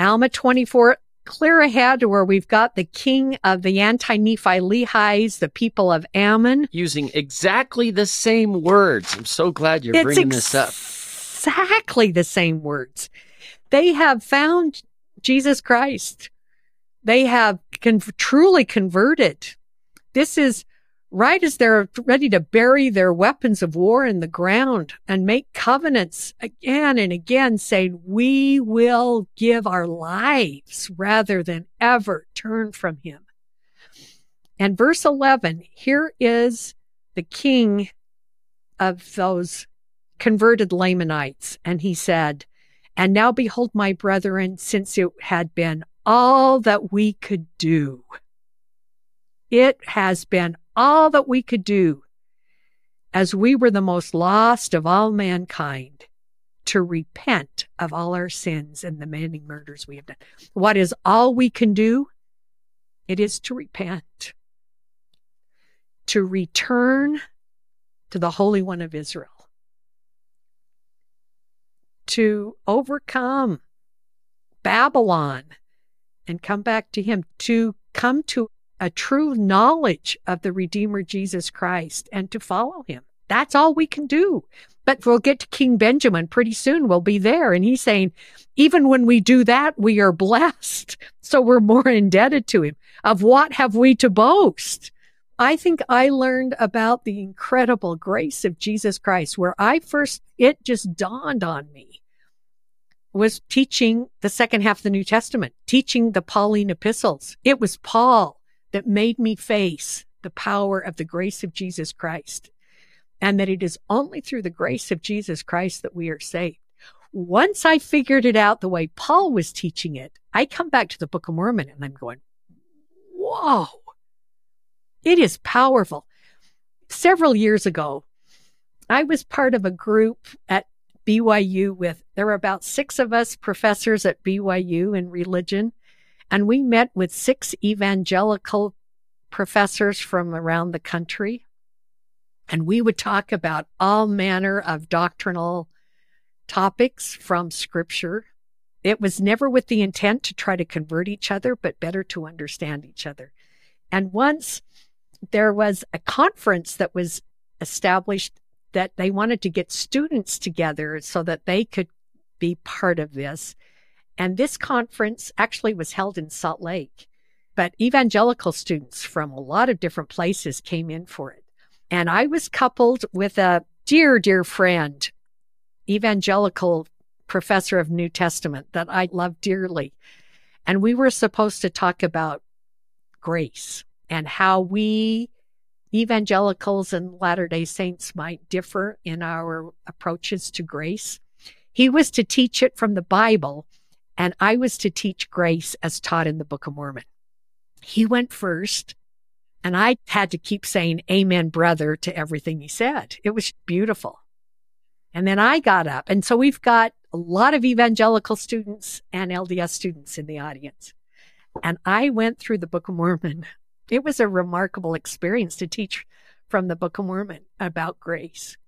Alma 24, clear ahead to where we've got the king of the anti Nephi Lehis, the people of Ammon. Using exactly the same words. I'm so glad you're it's bringing ex- this up. Exactly the same words. They have found Jesus Christ. They have con- truly converted. This is right as they're ready to bury their weapons of war in the ground and make covenants again and again, saying, We will give our lives rather than ever turn from him. And verse 11 here is the king of those converted Lamanites. And he said, And now behold, my brethren, since it had been all that we could do, it has been all that we could do as we were the most lost of all mankind to repent of all our sins and the many murders we have done. What is all we can do? It is to repent, to return to the Holy One of Israel, to overcome Babylon and come back to Him, to come to a true knowledge of the Redeemer Jesus Christ and to follow him. That's all we can do. But we'll get to King Benjamin pretty soon. We'll be there. And he's saying, even when we do that, we are blessed. So we're more indebted to him. Of what have we to boast? I think I learned about the incredible grace of Jesus Christ where I first, it just dawned on me was teaching the second half of the New Testament, teaching the Pauline epistles. It was Paul that made me face the power of the grace of Jesus Christ, and that it is only through the grace of Jesus Christ that we are saved. Once I figured it out the way Paul was teaching it, I come back to the Book of Mormon and I'm going, whoa, it is powerful. Several years ago, I was part of a group at BYU with, there were about six of us professors at BYU in religion. And we met with six evangelical professors from around the country. And we would talk about all manner of doctrinal topics from scripture. It was never with the intent to try to convert each other, but better to understand each other. And once there was a conference that was established that they wanted to get students together so that they could be part of this. And this conference actually was held in Salt Lake, but evangelical students from a lot of different places came in for it. And I was coupled with a dear, dear friend, evangelical professor of New Testament that I love dearly. And we were supposed to talk about grace and how we evangelicals and Latter day Saints might differ in our approaches to grace. He was to teach it from the Bible and I was to teach grace as taught in the Book of Mormon. He went first, and I had to keep saying, Amen, brother, to everything he said. It was beautiful. And then I got up. And so we've got a lot of evangelical students and LDS students in the audience. And I went through the Book of Mormon. It was a remarkable experience to teach from the Book of Mormon about grace.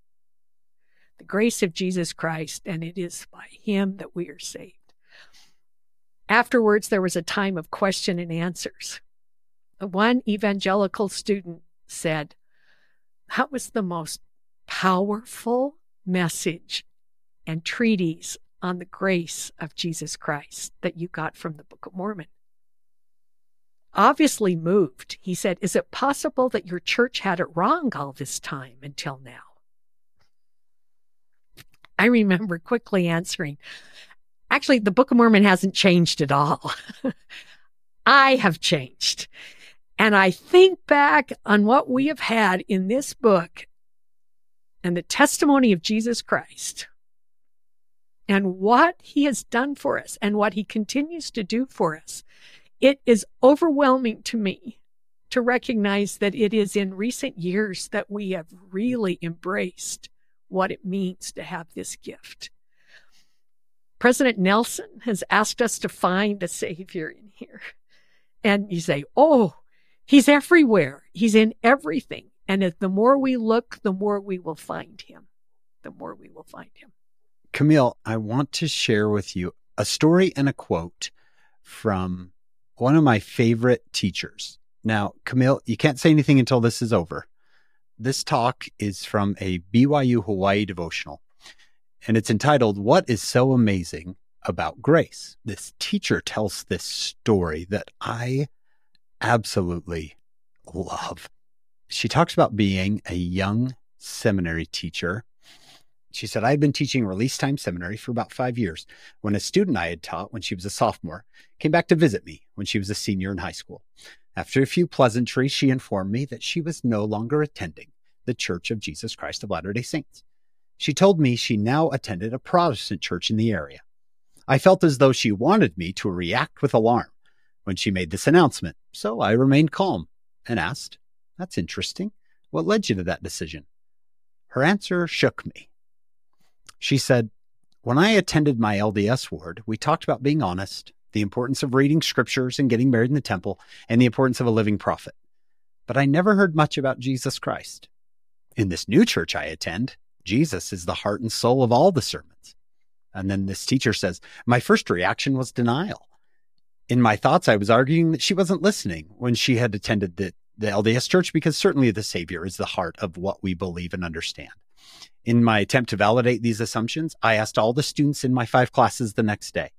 The grace of Jesus Christ, and it is by Him that we are saved. Afterwards, there was a time of question and answers. One evangelical student said, That was the most powerful message and treatise on the grace of Jesus Christ that you got from the Book of Mormon. Obviously moved, he said, Is it possible that your church had it wrong all this time until now? I remember quickly answering, Actually, the Book of Mormon hasn't changed at all. I have changed. And I think back on what we have had in this book and the testimony of Jesus Christ and what he has done for us and what he continues to do for us. It is overwhelming to me to recognize that it is in recent years that we have really embraced what it means to have this gift. President Nelson has asked us to find a savior in here. And you say, oh, he's everywhere. He's in everything. And the more we look, the more we will find him. The more we will find him. Camille, I want to share with you a story and a quote from one of my favorite teachers. Now, Camille, you can't say anything until this is over. This talk is from a BYU Hawaii devotional and it's entitled What is So Amazing About Grace? This teacher tells this story that I absolutely love. She talks about being a young seminary teacher. She said, I had been teaching release time seminary for about five years when a student I had taught when she was a sophomore came back to visit me when she was a senior in high school. After a few pleasantries, she informed me that she was no longer attending the Church of Jesus Christ of Latter day Saints. She told me she now attended a Protestant church in the area. I felt as though she wanted me to react with alarm when she made this announcement, so I remained calm and asked, That's interesting. What led you to that decision? Her answer shook me. She said, When I attended my LDS ward, we talked about being honest, the importance of reading scriptures and getting married in the temple, and the importance of a living prophet. But I never heard much about Jesus Christ. In this new church I attend, Jesus is the heart and soul of all the sermons. And then this teacher says, My first reaction was denial. In my thoughts, I was arguing that she wasn't listening when she had attended the, the LDS church because certainly the Savior is the heart of what we believe and understand. In my attempt to validate these assumptions, I asked all the students in my five classes the next day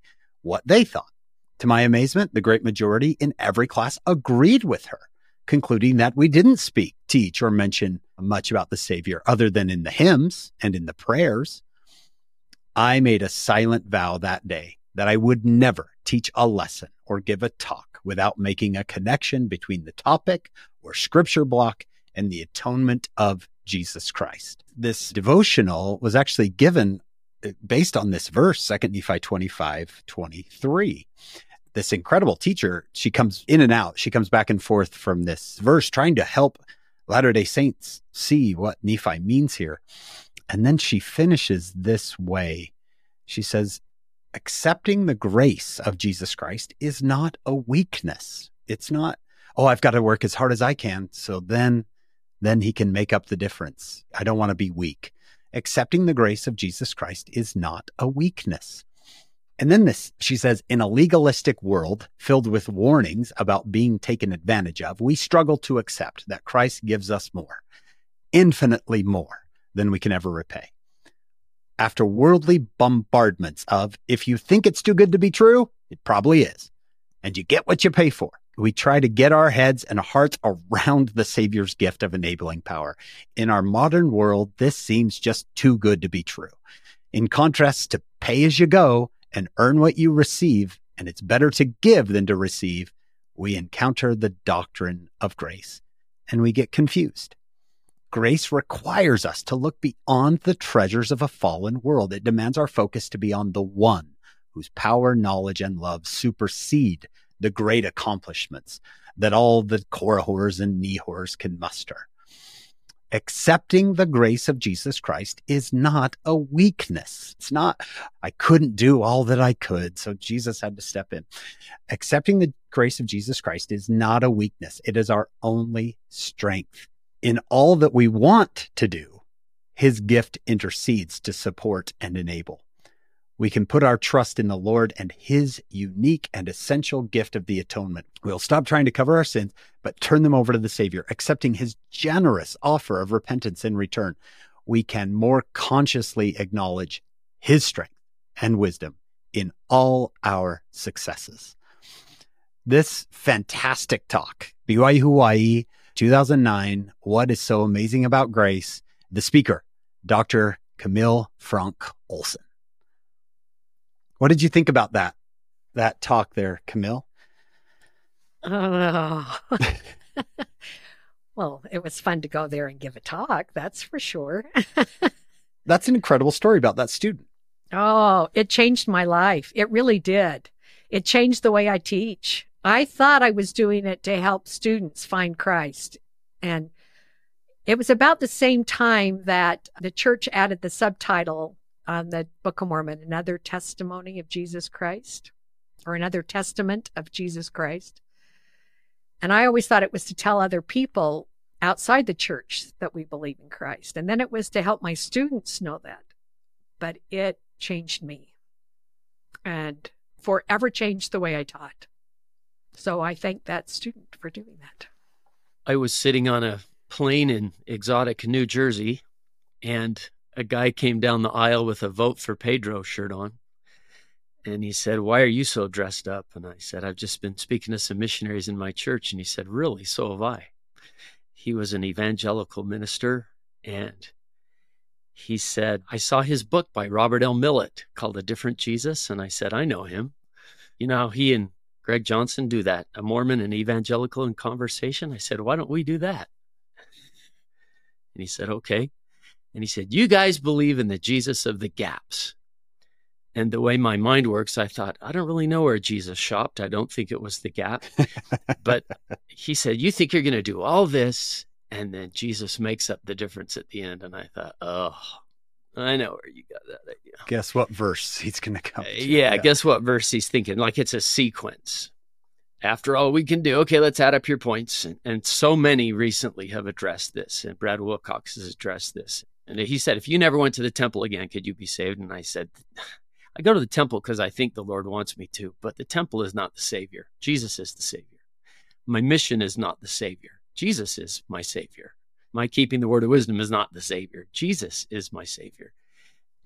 what they thought. To my amazement, the great majority in every class agreed with her, concluding that we didn't speak, teach, or mention much about the Savior other than in the hymns and in the prayers. I made a silent vow that day that I would never teach a lesson or give a talk without making a connection between the topic or scripture block and the atonement of Jesus Christ. This devotional was actually given uh, based on this verse, 2 Nephi 25, 23. This incredible teacher, she comes in and out. She comes back and forth from this verse, trying to help Latter day Saints see what Nephi means here. And then she finishes this way. She says, accepting the grace of Jesus Christ is not a weakness. It's not, oh, I've got to work as hard as I can. So then, then he can make up the difference. I don't want to be weak. Accepting the grace of Jesus Christ is not a weakness. And then this, she says, in a legalistic world filled with warnings about being taken advantage of, we struggle to accept that Christ gives us more, infinitely more than we can ever repay. After worldly bombardments of, if you think it's too good to be true, it probably is, and you get what you pay for, we try to get our heads and hearts around the Savior's gift of enabling power. In our modern world, this seems just too good to be true. In contrast to pay as you go and earn what you receive, and it's better to give than to receive, we encounter the doctrine of grace and we get confused. Grace requires us to look beyond the treasures of a fallen world. It demands our focus to be on the one whose power, knowledge, and love supersede the great accomplishments that all the Korihors and Nehors can muster. Accepting the grace of Jesus Christ is not a weakness. It's not, I couldn't do all that I could, so Jesus had to step in. Accepting the grace of Jesus Christ is not a weakness. It is our only strength in all that we want to do, his gift intercedes to support and enable. We can put our trust in the Lord and his unique and essential gift of the atonement. We'll stop trying to cover our sins, but turn them over to the Savior, accepting his generous offer of repentance in return. We can more consciously acknowledge his strength and wisdom in all our successes. This fantastic talk, BYU Hawaii, 2009, What is So Amazing About Grace? The speaker, Dr. Camille Fronk Olson. What did you think about that, that talk there, Camille? Oh. well, it was fun to go there and give a talk, that's for sure. that's an incredible story about that student. Oh, it changed my life. It really did. It changed the way I teach. I thought I was doing it to help students find Christ. And it was about the same time that the church added the subtitle on the Book of Mormon, another testimony of Jesus Christ, or another testament of Jesus Christ. And I always thought it was to tell other people outside the church that we believe in Christ. And then it was to help my students know that. But it changed me and forever changed the way I taught. So I thank that student for doing that. I was sitting on a plane in exotic New Jersey, and a guy came down the aisle with a Vote for Pedro shirt on. And he said, Why are you so dressed up? And I said, I've just been speaking to some missionaries in my church. And he said, Really? So have I. he was an evangelical minister and he said, I saw his book by Robert L. Millet called A Different Jesus. And I said, I know him. You know how he and Greg Johnson do that, a Mormon and evangelical in conversation? I said, why don't we do that? And he said, okay. And he said, You guys believe in the Jesus of the gaps. And the way my mind works, I thought, I don't really know where Jesus shopped. I don't think it was the gap. but he said, You think you're going to do all this and then Jesus makes up the difference at the end. And I thought, oh, I know where you got that idea. Guess what verse he's going to come to? Yeah, yeah, guess what verse he's thinking? Like it's a sequence. After all we can do, okay, let's add up your points. And, and so many recently have addressed this, and Brad Wilcox has addressed this. And he said, if you never went to the temple again, could you be saved? And I said, I go to the temple because I think the Lord wants me to, but the temple is not the Savior. Jesus is the Savior. My mission is not the Savior. Jesus is my Savior. My keeping the word of wisdom is not the Savior. Jesus is my Savior.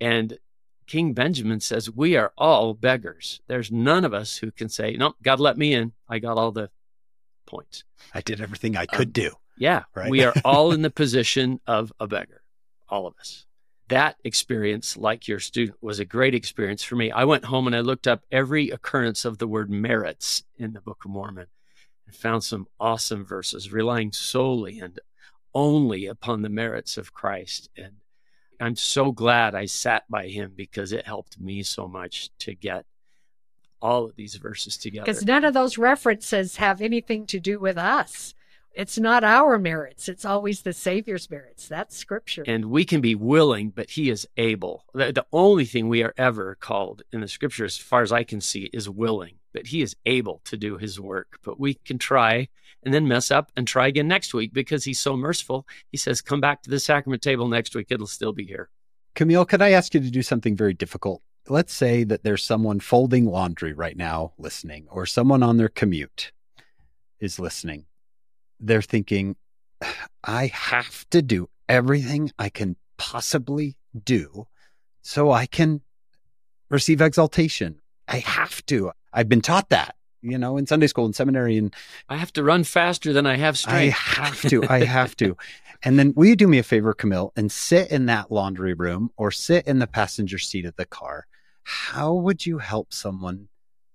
And King Benjamin says, We are all beggars. There's none of us who can say, No, God let me in. I got all the points. I did everything I could um, do. Yeah. Right? we are all in the position of a beggar, all of us. That experience, like your student, was a great experience for me. I went home and I looked up every occurrence of the word merits in the Book of Mormon and found some awesome verses relying solely and only upon the merits of Christ. And I'm so glad I sat by him because it helped me so much to get all of these verses together. Because none of those references have anything to do with us. It's not our merits. It's always the Savior's merits. That's scripture. And we can be willing, but He is able. The, the only thing we are ever called in the scripture, as far as I can see, is willing but he is able to do his work. But we can try and then mess up and try again next week because he's so merciful. He says, Come back to the sacrament table next week. It'll still be here. Camille, can I ask you to do something very difficult? Let's say that there's someone folding laundry right now listening, or someone on their commute is listening. They're thinking, I have to do everything I can possibly do so I can receive exaltation. I have to. I've been taught that, you know, in Sunday school and seminary. And I have to run faster than I have strength. I have to. I have to. And then will you do me a favor, Camille, and sit in that laundry room or sit in the passenger seat of the car? How would you help someone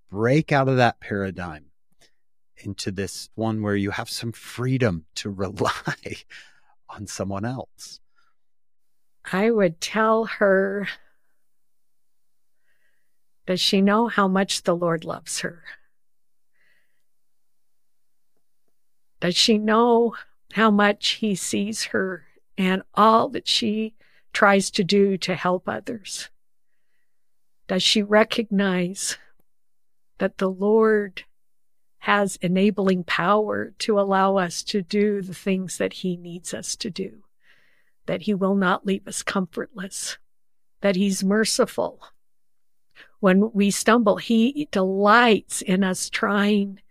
break out of that paradigm into this one where you have some freedom to rely on someone else? I would tell her does she know how much the Lord loves her? Does she know how much He sees her and all that she tries to do to help others? Does she recognize that the Lord has enabling power to allow us to do the things that He needs us to do? That He will not leave us comfortless, that He's merciful, when we stumble, he delights in us trying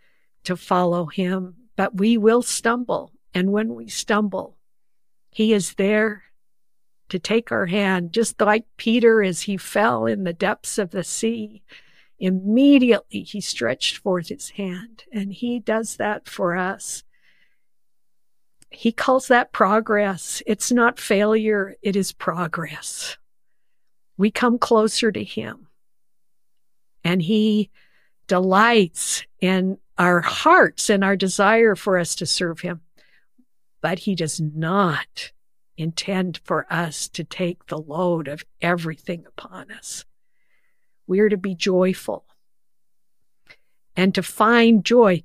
to follow him, but we will stumble. And when we stumble, he is there to take our hand, just like Peter as he fell in the depths of the sea. Immediately he stretched forth his hand, and he does that for us. He calls that progress. It's not failure, it is progress. We come closer to him and he delights in our hearts and our desire for us to serve him. But he does not intend for us to take the load of everything upon us. We are to be joyful and to find joy.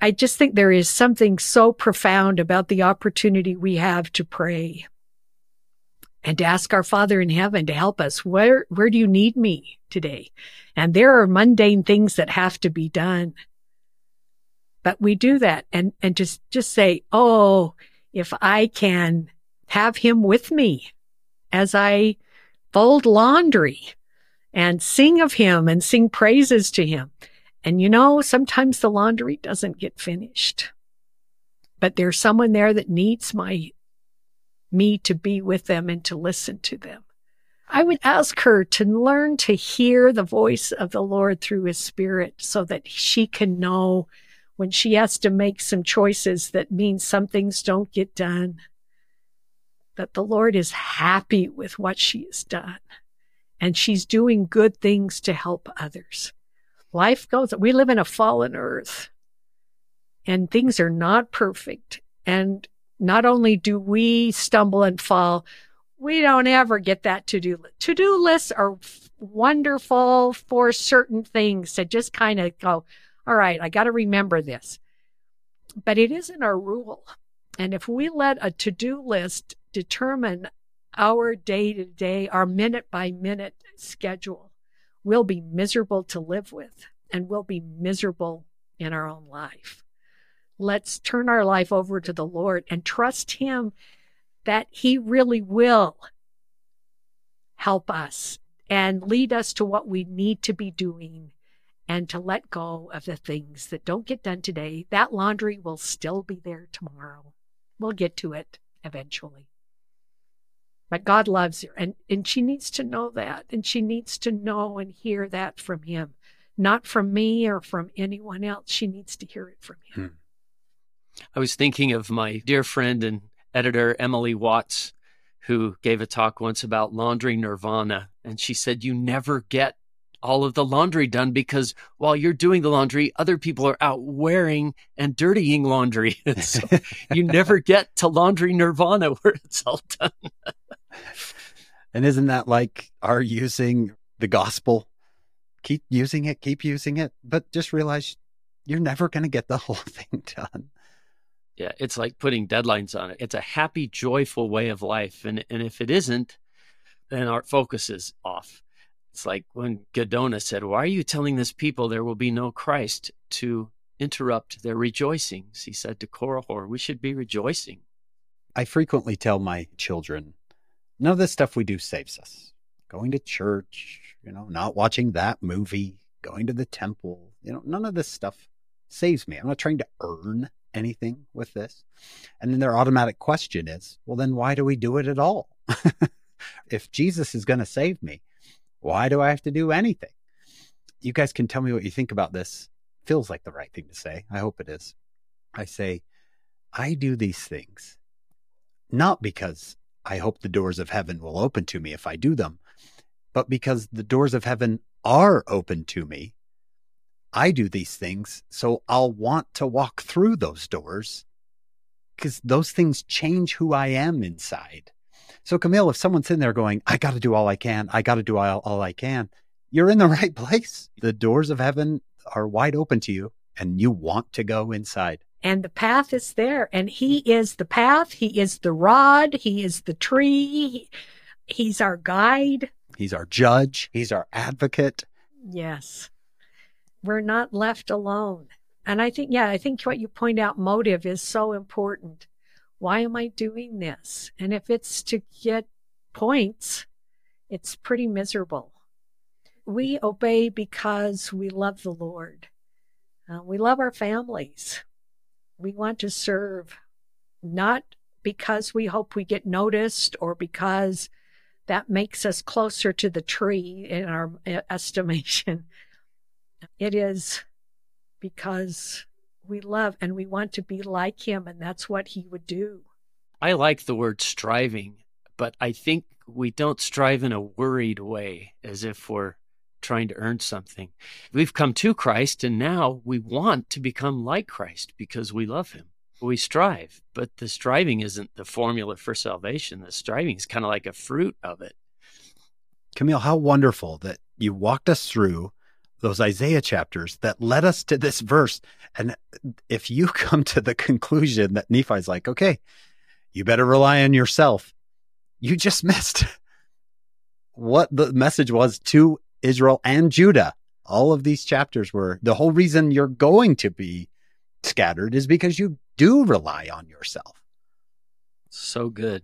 I just think there is something so profound about the opportunity we have to pray and to ask our Father in heaven to help us. Where, where do you need me today? And there are mundane things that have to be done. But we do that and, and just, just say, Oh, if I can have him with me as I fold laundry and sing of him and sing praises to him. And you know, sometimes the laundry doesn't get finished, but there's someone there that needs my me to be with them and to listen to them. I would ask her to learn to hear the voice of the Lord through his spirit so that she can know when she has to make some choices that mean some things don't get done, that the Lord is happy with what she has done and she's doing good things to help others. Life goes, we live in a fallen earth and things are not perfect. And not only do we stumble and fall, we don't ever get that to do list. To do lists are wonderful for certain things to just kind of go, all right, I got to remember this. But it isn't our rule. And if we let a to do list determine our day to day, our minute by minute schedule, we'll be miserable to live with and we'll be miserable in our own life. Let's turn our life over to the Lord and trust Him that He really will help us and lead us to what we need to be doing and to let go of the things that don't get done today. That laundry will still be there tomorrow. We'll get to it eventually. But God loves her and, and she needs to know that. And she needs to know and hear that from him, not from me or from anyone else. She needs to hear it from him. Hmm. I was thinking of my dear friend and editor, Emily Watts, who gave a talk once about laundry nirvana. And she said, You never get all of the laundry done because while you're doing the laundry, other people are out wearing and dirtying laundry. so you never get to laundry nirvana where it's all done. and isn't that like our using the gospel? Keep using it, keep using it, but just realize you're never going to get the whole thing done. Yeah, it's like putting deadlines on it. It's a happy, joyful way of life. And, and if it isn't, then our focus is off. It's like when Giddonah said, Why are you telling this people there will be no Christ to interrupt their rejoicings? He said to Korihor, We should be rejoicing. I frequently tell my children, none of this stuff we do saves us. Going to church, you know, not watching that movie, going to the temple, you know, none of this stuff saves me. I'm not trying to earn anything with this. And then their automatic question is, well, then why do we do it at all? if Jesus is going to save me, why do I have to do anything? You guys can tell me what you think about this. Feels like the right thing to say. I hope it is. I say, I do these things not because I hope the doors of heaven will open to me if I do them, but because the doors of heaven are open to me. I do these things so I'll want to walk through those doors because those things change who I am inside. So, Camille, if someone's in there going, I got to do all I can, I got to do all, all I can, you're in the right place. The doors of heaven are wide open to you and you want to go inside. And the path is there. And He is the path. He is the rod. He is the tree. He's our guide. He's our judge. He's our advocate. Yes. We're not left alone. And I think, yeah, I think what you point out, motive, is so important. Why am I doing this? And if it's to get points, it's pretty miserable. We obey because we love the Lord. Uh, we love our families. We want to serve not because we hope we get noticed or because that makes us closer to the tree in our estimation. It is because we love and we want to be like him, and that's what he would do. I like the word striving, but I think we don't strive in a worried way as if we're trying to earn something. We've come to Christ and now we want to become like Christ because we love him. We strive, but the striving isn't the formula for salvation. The striving is kind of like a fruit of it. Camille, how wonderful that you walked us through those Isaiah chapters that led us to this verse. And if you come to the conclusion that Nephi's like, okay, you better rely on yourself, you just missed what the message was to Israel and Judah. All of these chapters were the whole reason you're going to be scattered is because you do rely on yourself. So good.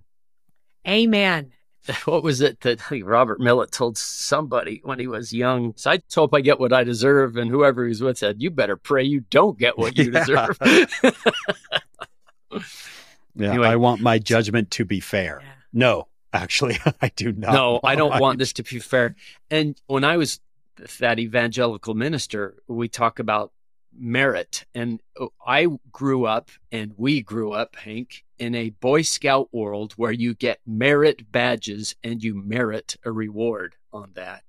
Amen. what was it that Robert Millet told somebody when he was young? So I hope I get what I deserve. And whoever he's with said, You better pray you don't get what you deserve. yeah, anyway, I want my judgment to be fair. Yeah. No, actually, I do not. No, I don't want this to be fair. And when I was that evangelical minister, we talk about merit. And uh, I grew up, and we grew up, Hank, in a Boy Scout world where you get merit badges and you merit a reward on that.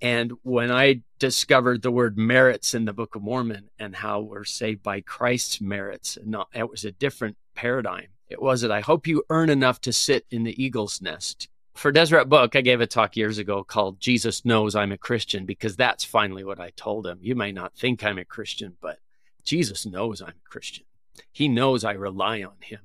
And when I discovered the word merits in the Book of Mormon and how we're saved by Christ's merits, not, it was a different paradigm. It wasn't, I hope you earn enough to sit in the eagle's nest. For Deseret Book, I gave a talk years ago called Jesus Knows I'm a Christian because that's finally what I told him. You may not think I'm a Christian, but Jesus knows I'm a Christian. He knows I rely on him.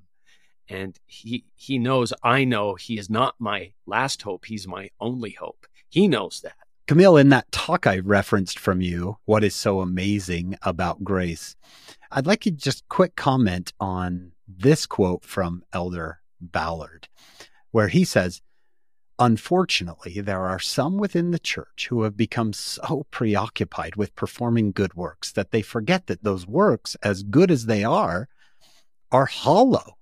And he he knows I know he is not my last hope, he's my only hope. He knows that. Camille, in that talk I referenced from you, what is so amazing about grace? I'd like you to just quick comment on this quote from Elder Ballard, where he says, Unfortunately, there are some within the church who have become so preoccupied with performing good works that they forget that those works, as good as they are, are hollow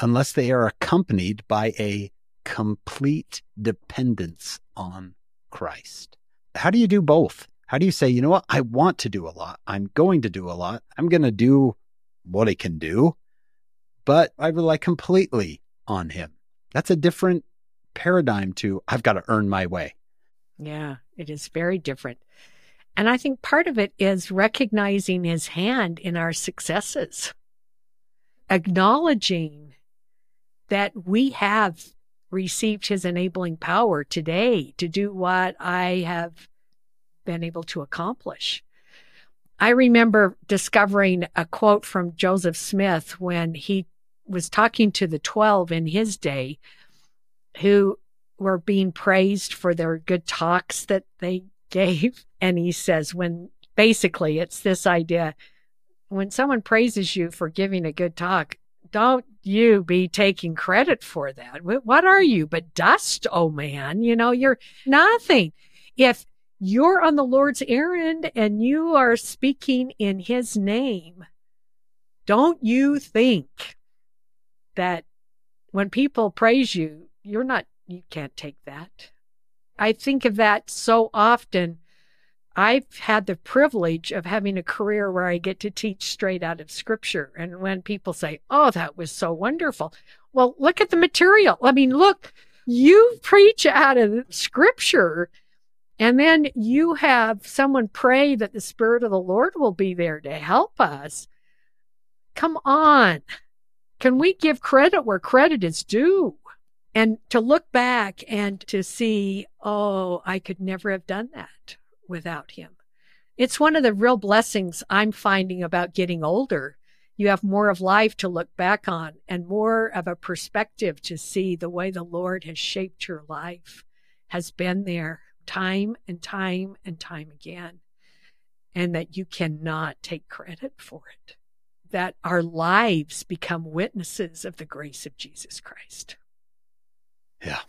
unless they are accompanied by a complete dependence on Christ. How do you do both? How do you say, you know what? I want to do a lot. I'm going to do a lot. I'm going to do what I can do, but I rely completely on him. That's a different paradigm to I've got to earn my way. Yeah, it is very different. And I think part of it is recognizing his hand in our successes, acknowledging that we have received his enabling power today to do what I have been able to accomplish. I remember discovering a quote from Joseph Smith when he was talking to the 12 in his day who were being praised for their good talks that they gave. And he says, when basically it's this idea when someone praises you for giving a good talk, don't you be taking credit for that. What are mm. you but dust, oh man? You know, you're nothing. If you're on the Lord's errand and you are speaking in his name, don't you think that when people praise you, you're not, you can't take that. I think of that so often. I've had the privilege of having a career where I get to teach straight out of scripture. And when people say, Oh, that was so wonderful. Well, look at the material. I mean, look, you preach out of scripture and then you have someone pray that the Spirit of the Lord will be there to help us. Come on. Can we give credit where credit is due? And to look back and to see, oh, I could never have done that without him. It's one of the real blessings I'm finding about getting older. You have more of life to look back on and more of a perspective to see the way the Lord has shaped your life, has been there time and time and time again, and that you cannot take credit for it. That our lives become witnesses of the grace of Jesus Christ. Yeah.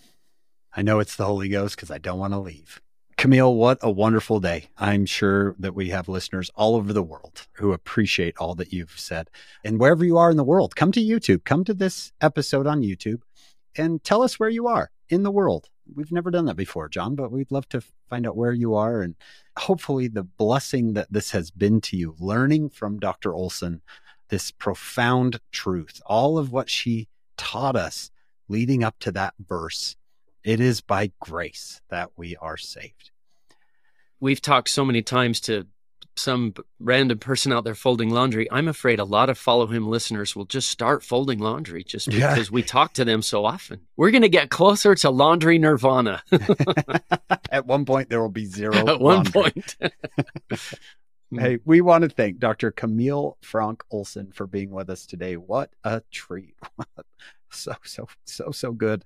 I know it's the Holy Ghost because I don't want to leave. Camille, what a wonderful day. I'm sure that we have listeners all over the world who appreciate all that you've said. And wherever you are in the world, come to YouTube, come to this episode on YouTube and tell us where you are in the world. We've never done that before, John, but we'd love to find out where you are and hopefully the blessing that this has been to you, learning from Dr. Olson this profound truth, all of what she taught us leading up to that verse. It is by grace that we are saved. We've talked so many times to some random person out there folding laundry. I'm afraid a lot of follow him listeners will just start folding laundry just because yeah. we talk to them so often. We're going to get closer to laundry nirvana. At one point, there will be zero. At one point. Hmm. hey, we want to thank Dr. Camille Fronk Olson for being with us today. What a treat. so, so, so, so good.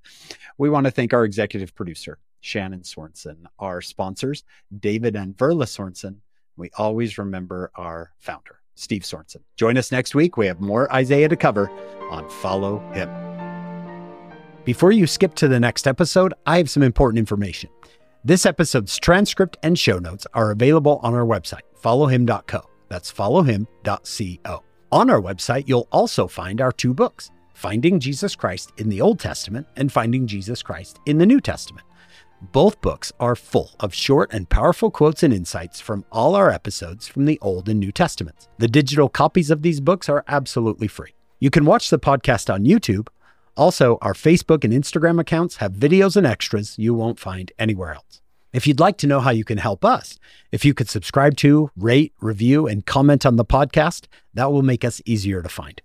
We want to thank our executive producer, Shannon Sorensen, our sponsors, David and Verla Sorensen we always remember our founder, Steve Sorensen. Join us next week. We have more Isaiah to cover on Follow Him. Before you skip to the next episode, I have some important information. This episode's transcript and show notes are available on our website, followhim.co. That's followhim.co. On our website, you'll also find our two books, Finding Jesus Christ in the Old Testament and Finding Jesus Christ in the New Testament. Both books are full of short and powerful quotes and insights from all our episodes from the Old and New Testaments. The digital copies of these books are absolutely free. You can watch the podcast on YouTube. Also, our Facebook and Instagram accounts have videos and extras you won't find anywhere else. If you'd like to know how you can help us, if you could subscribe to, rate, review, and comment on the podcast, that will make us easier to find.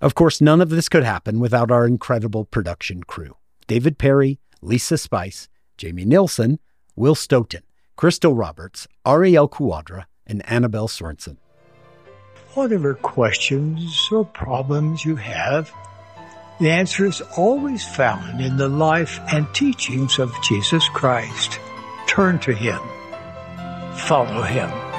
Of course, none of this could happen without our incredible production crew David Perry, Lisa Spice, Jamie Nilsson, Will Stoughton, Crystal Roberts, Ariel Quadra, and Annabelle Sorensen. Whatever questions or problems you have, the answer is always found in the life and teachings of Jesus Christ. Turn to Him. Follow Him.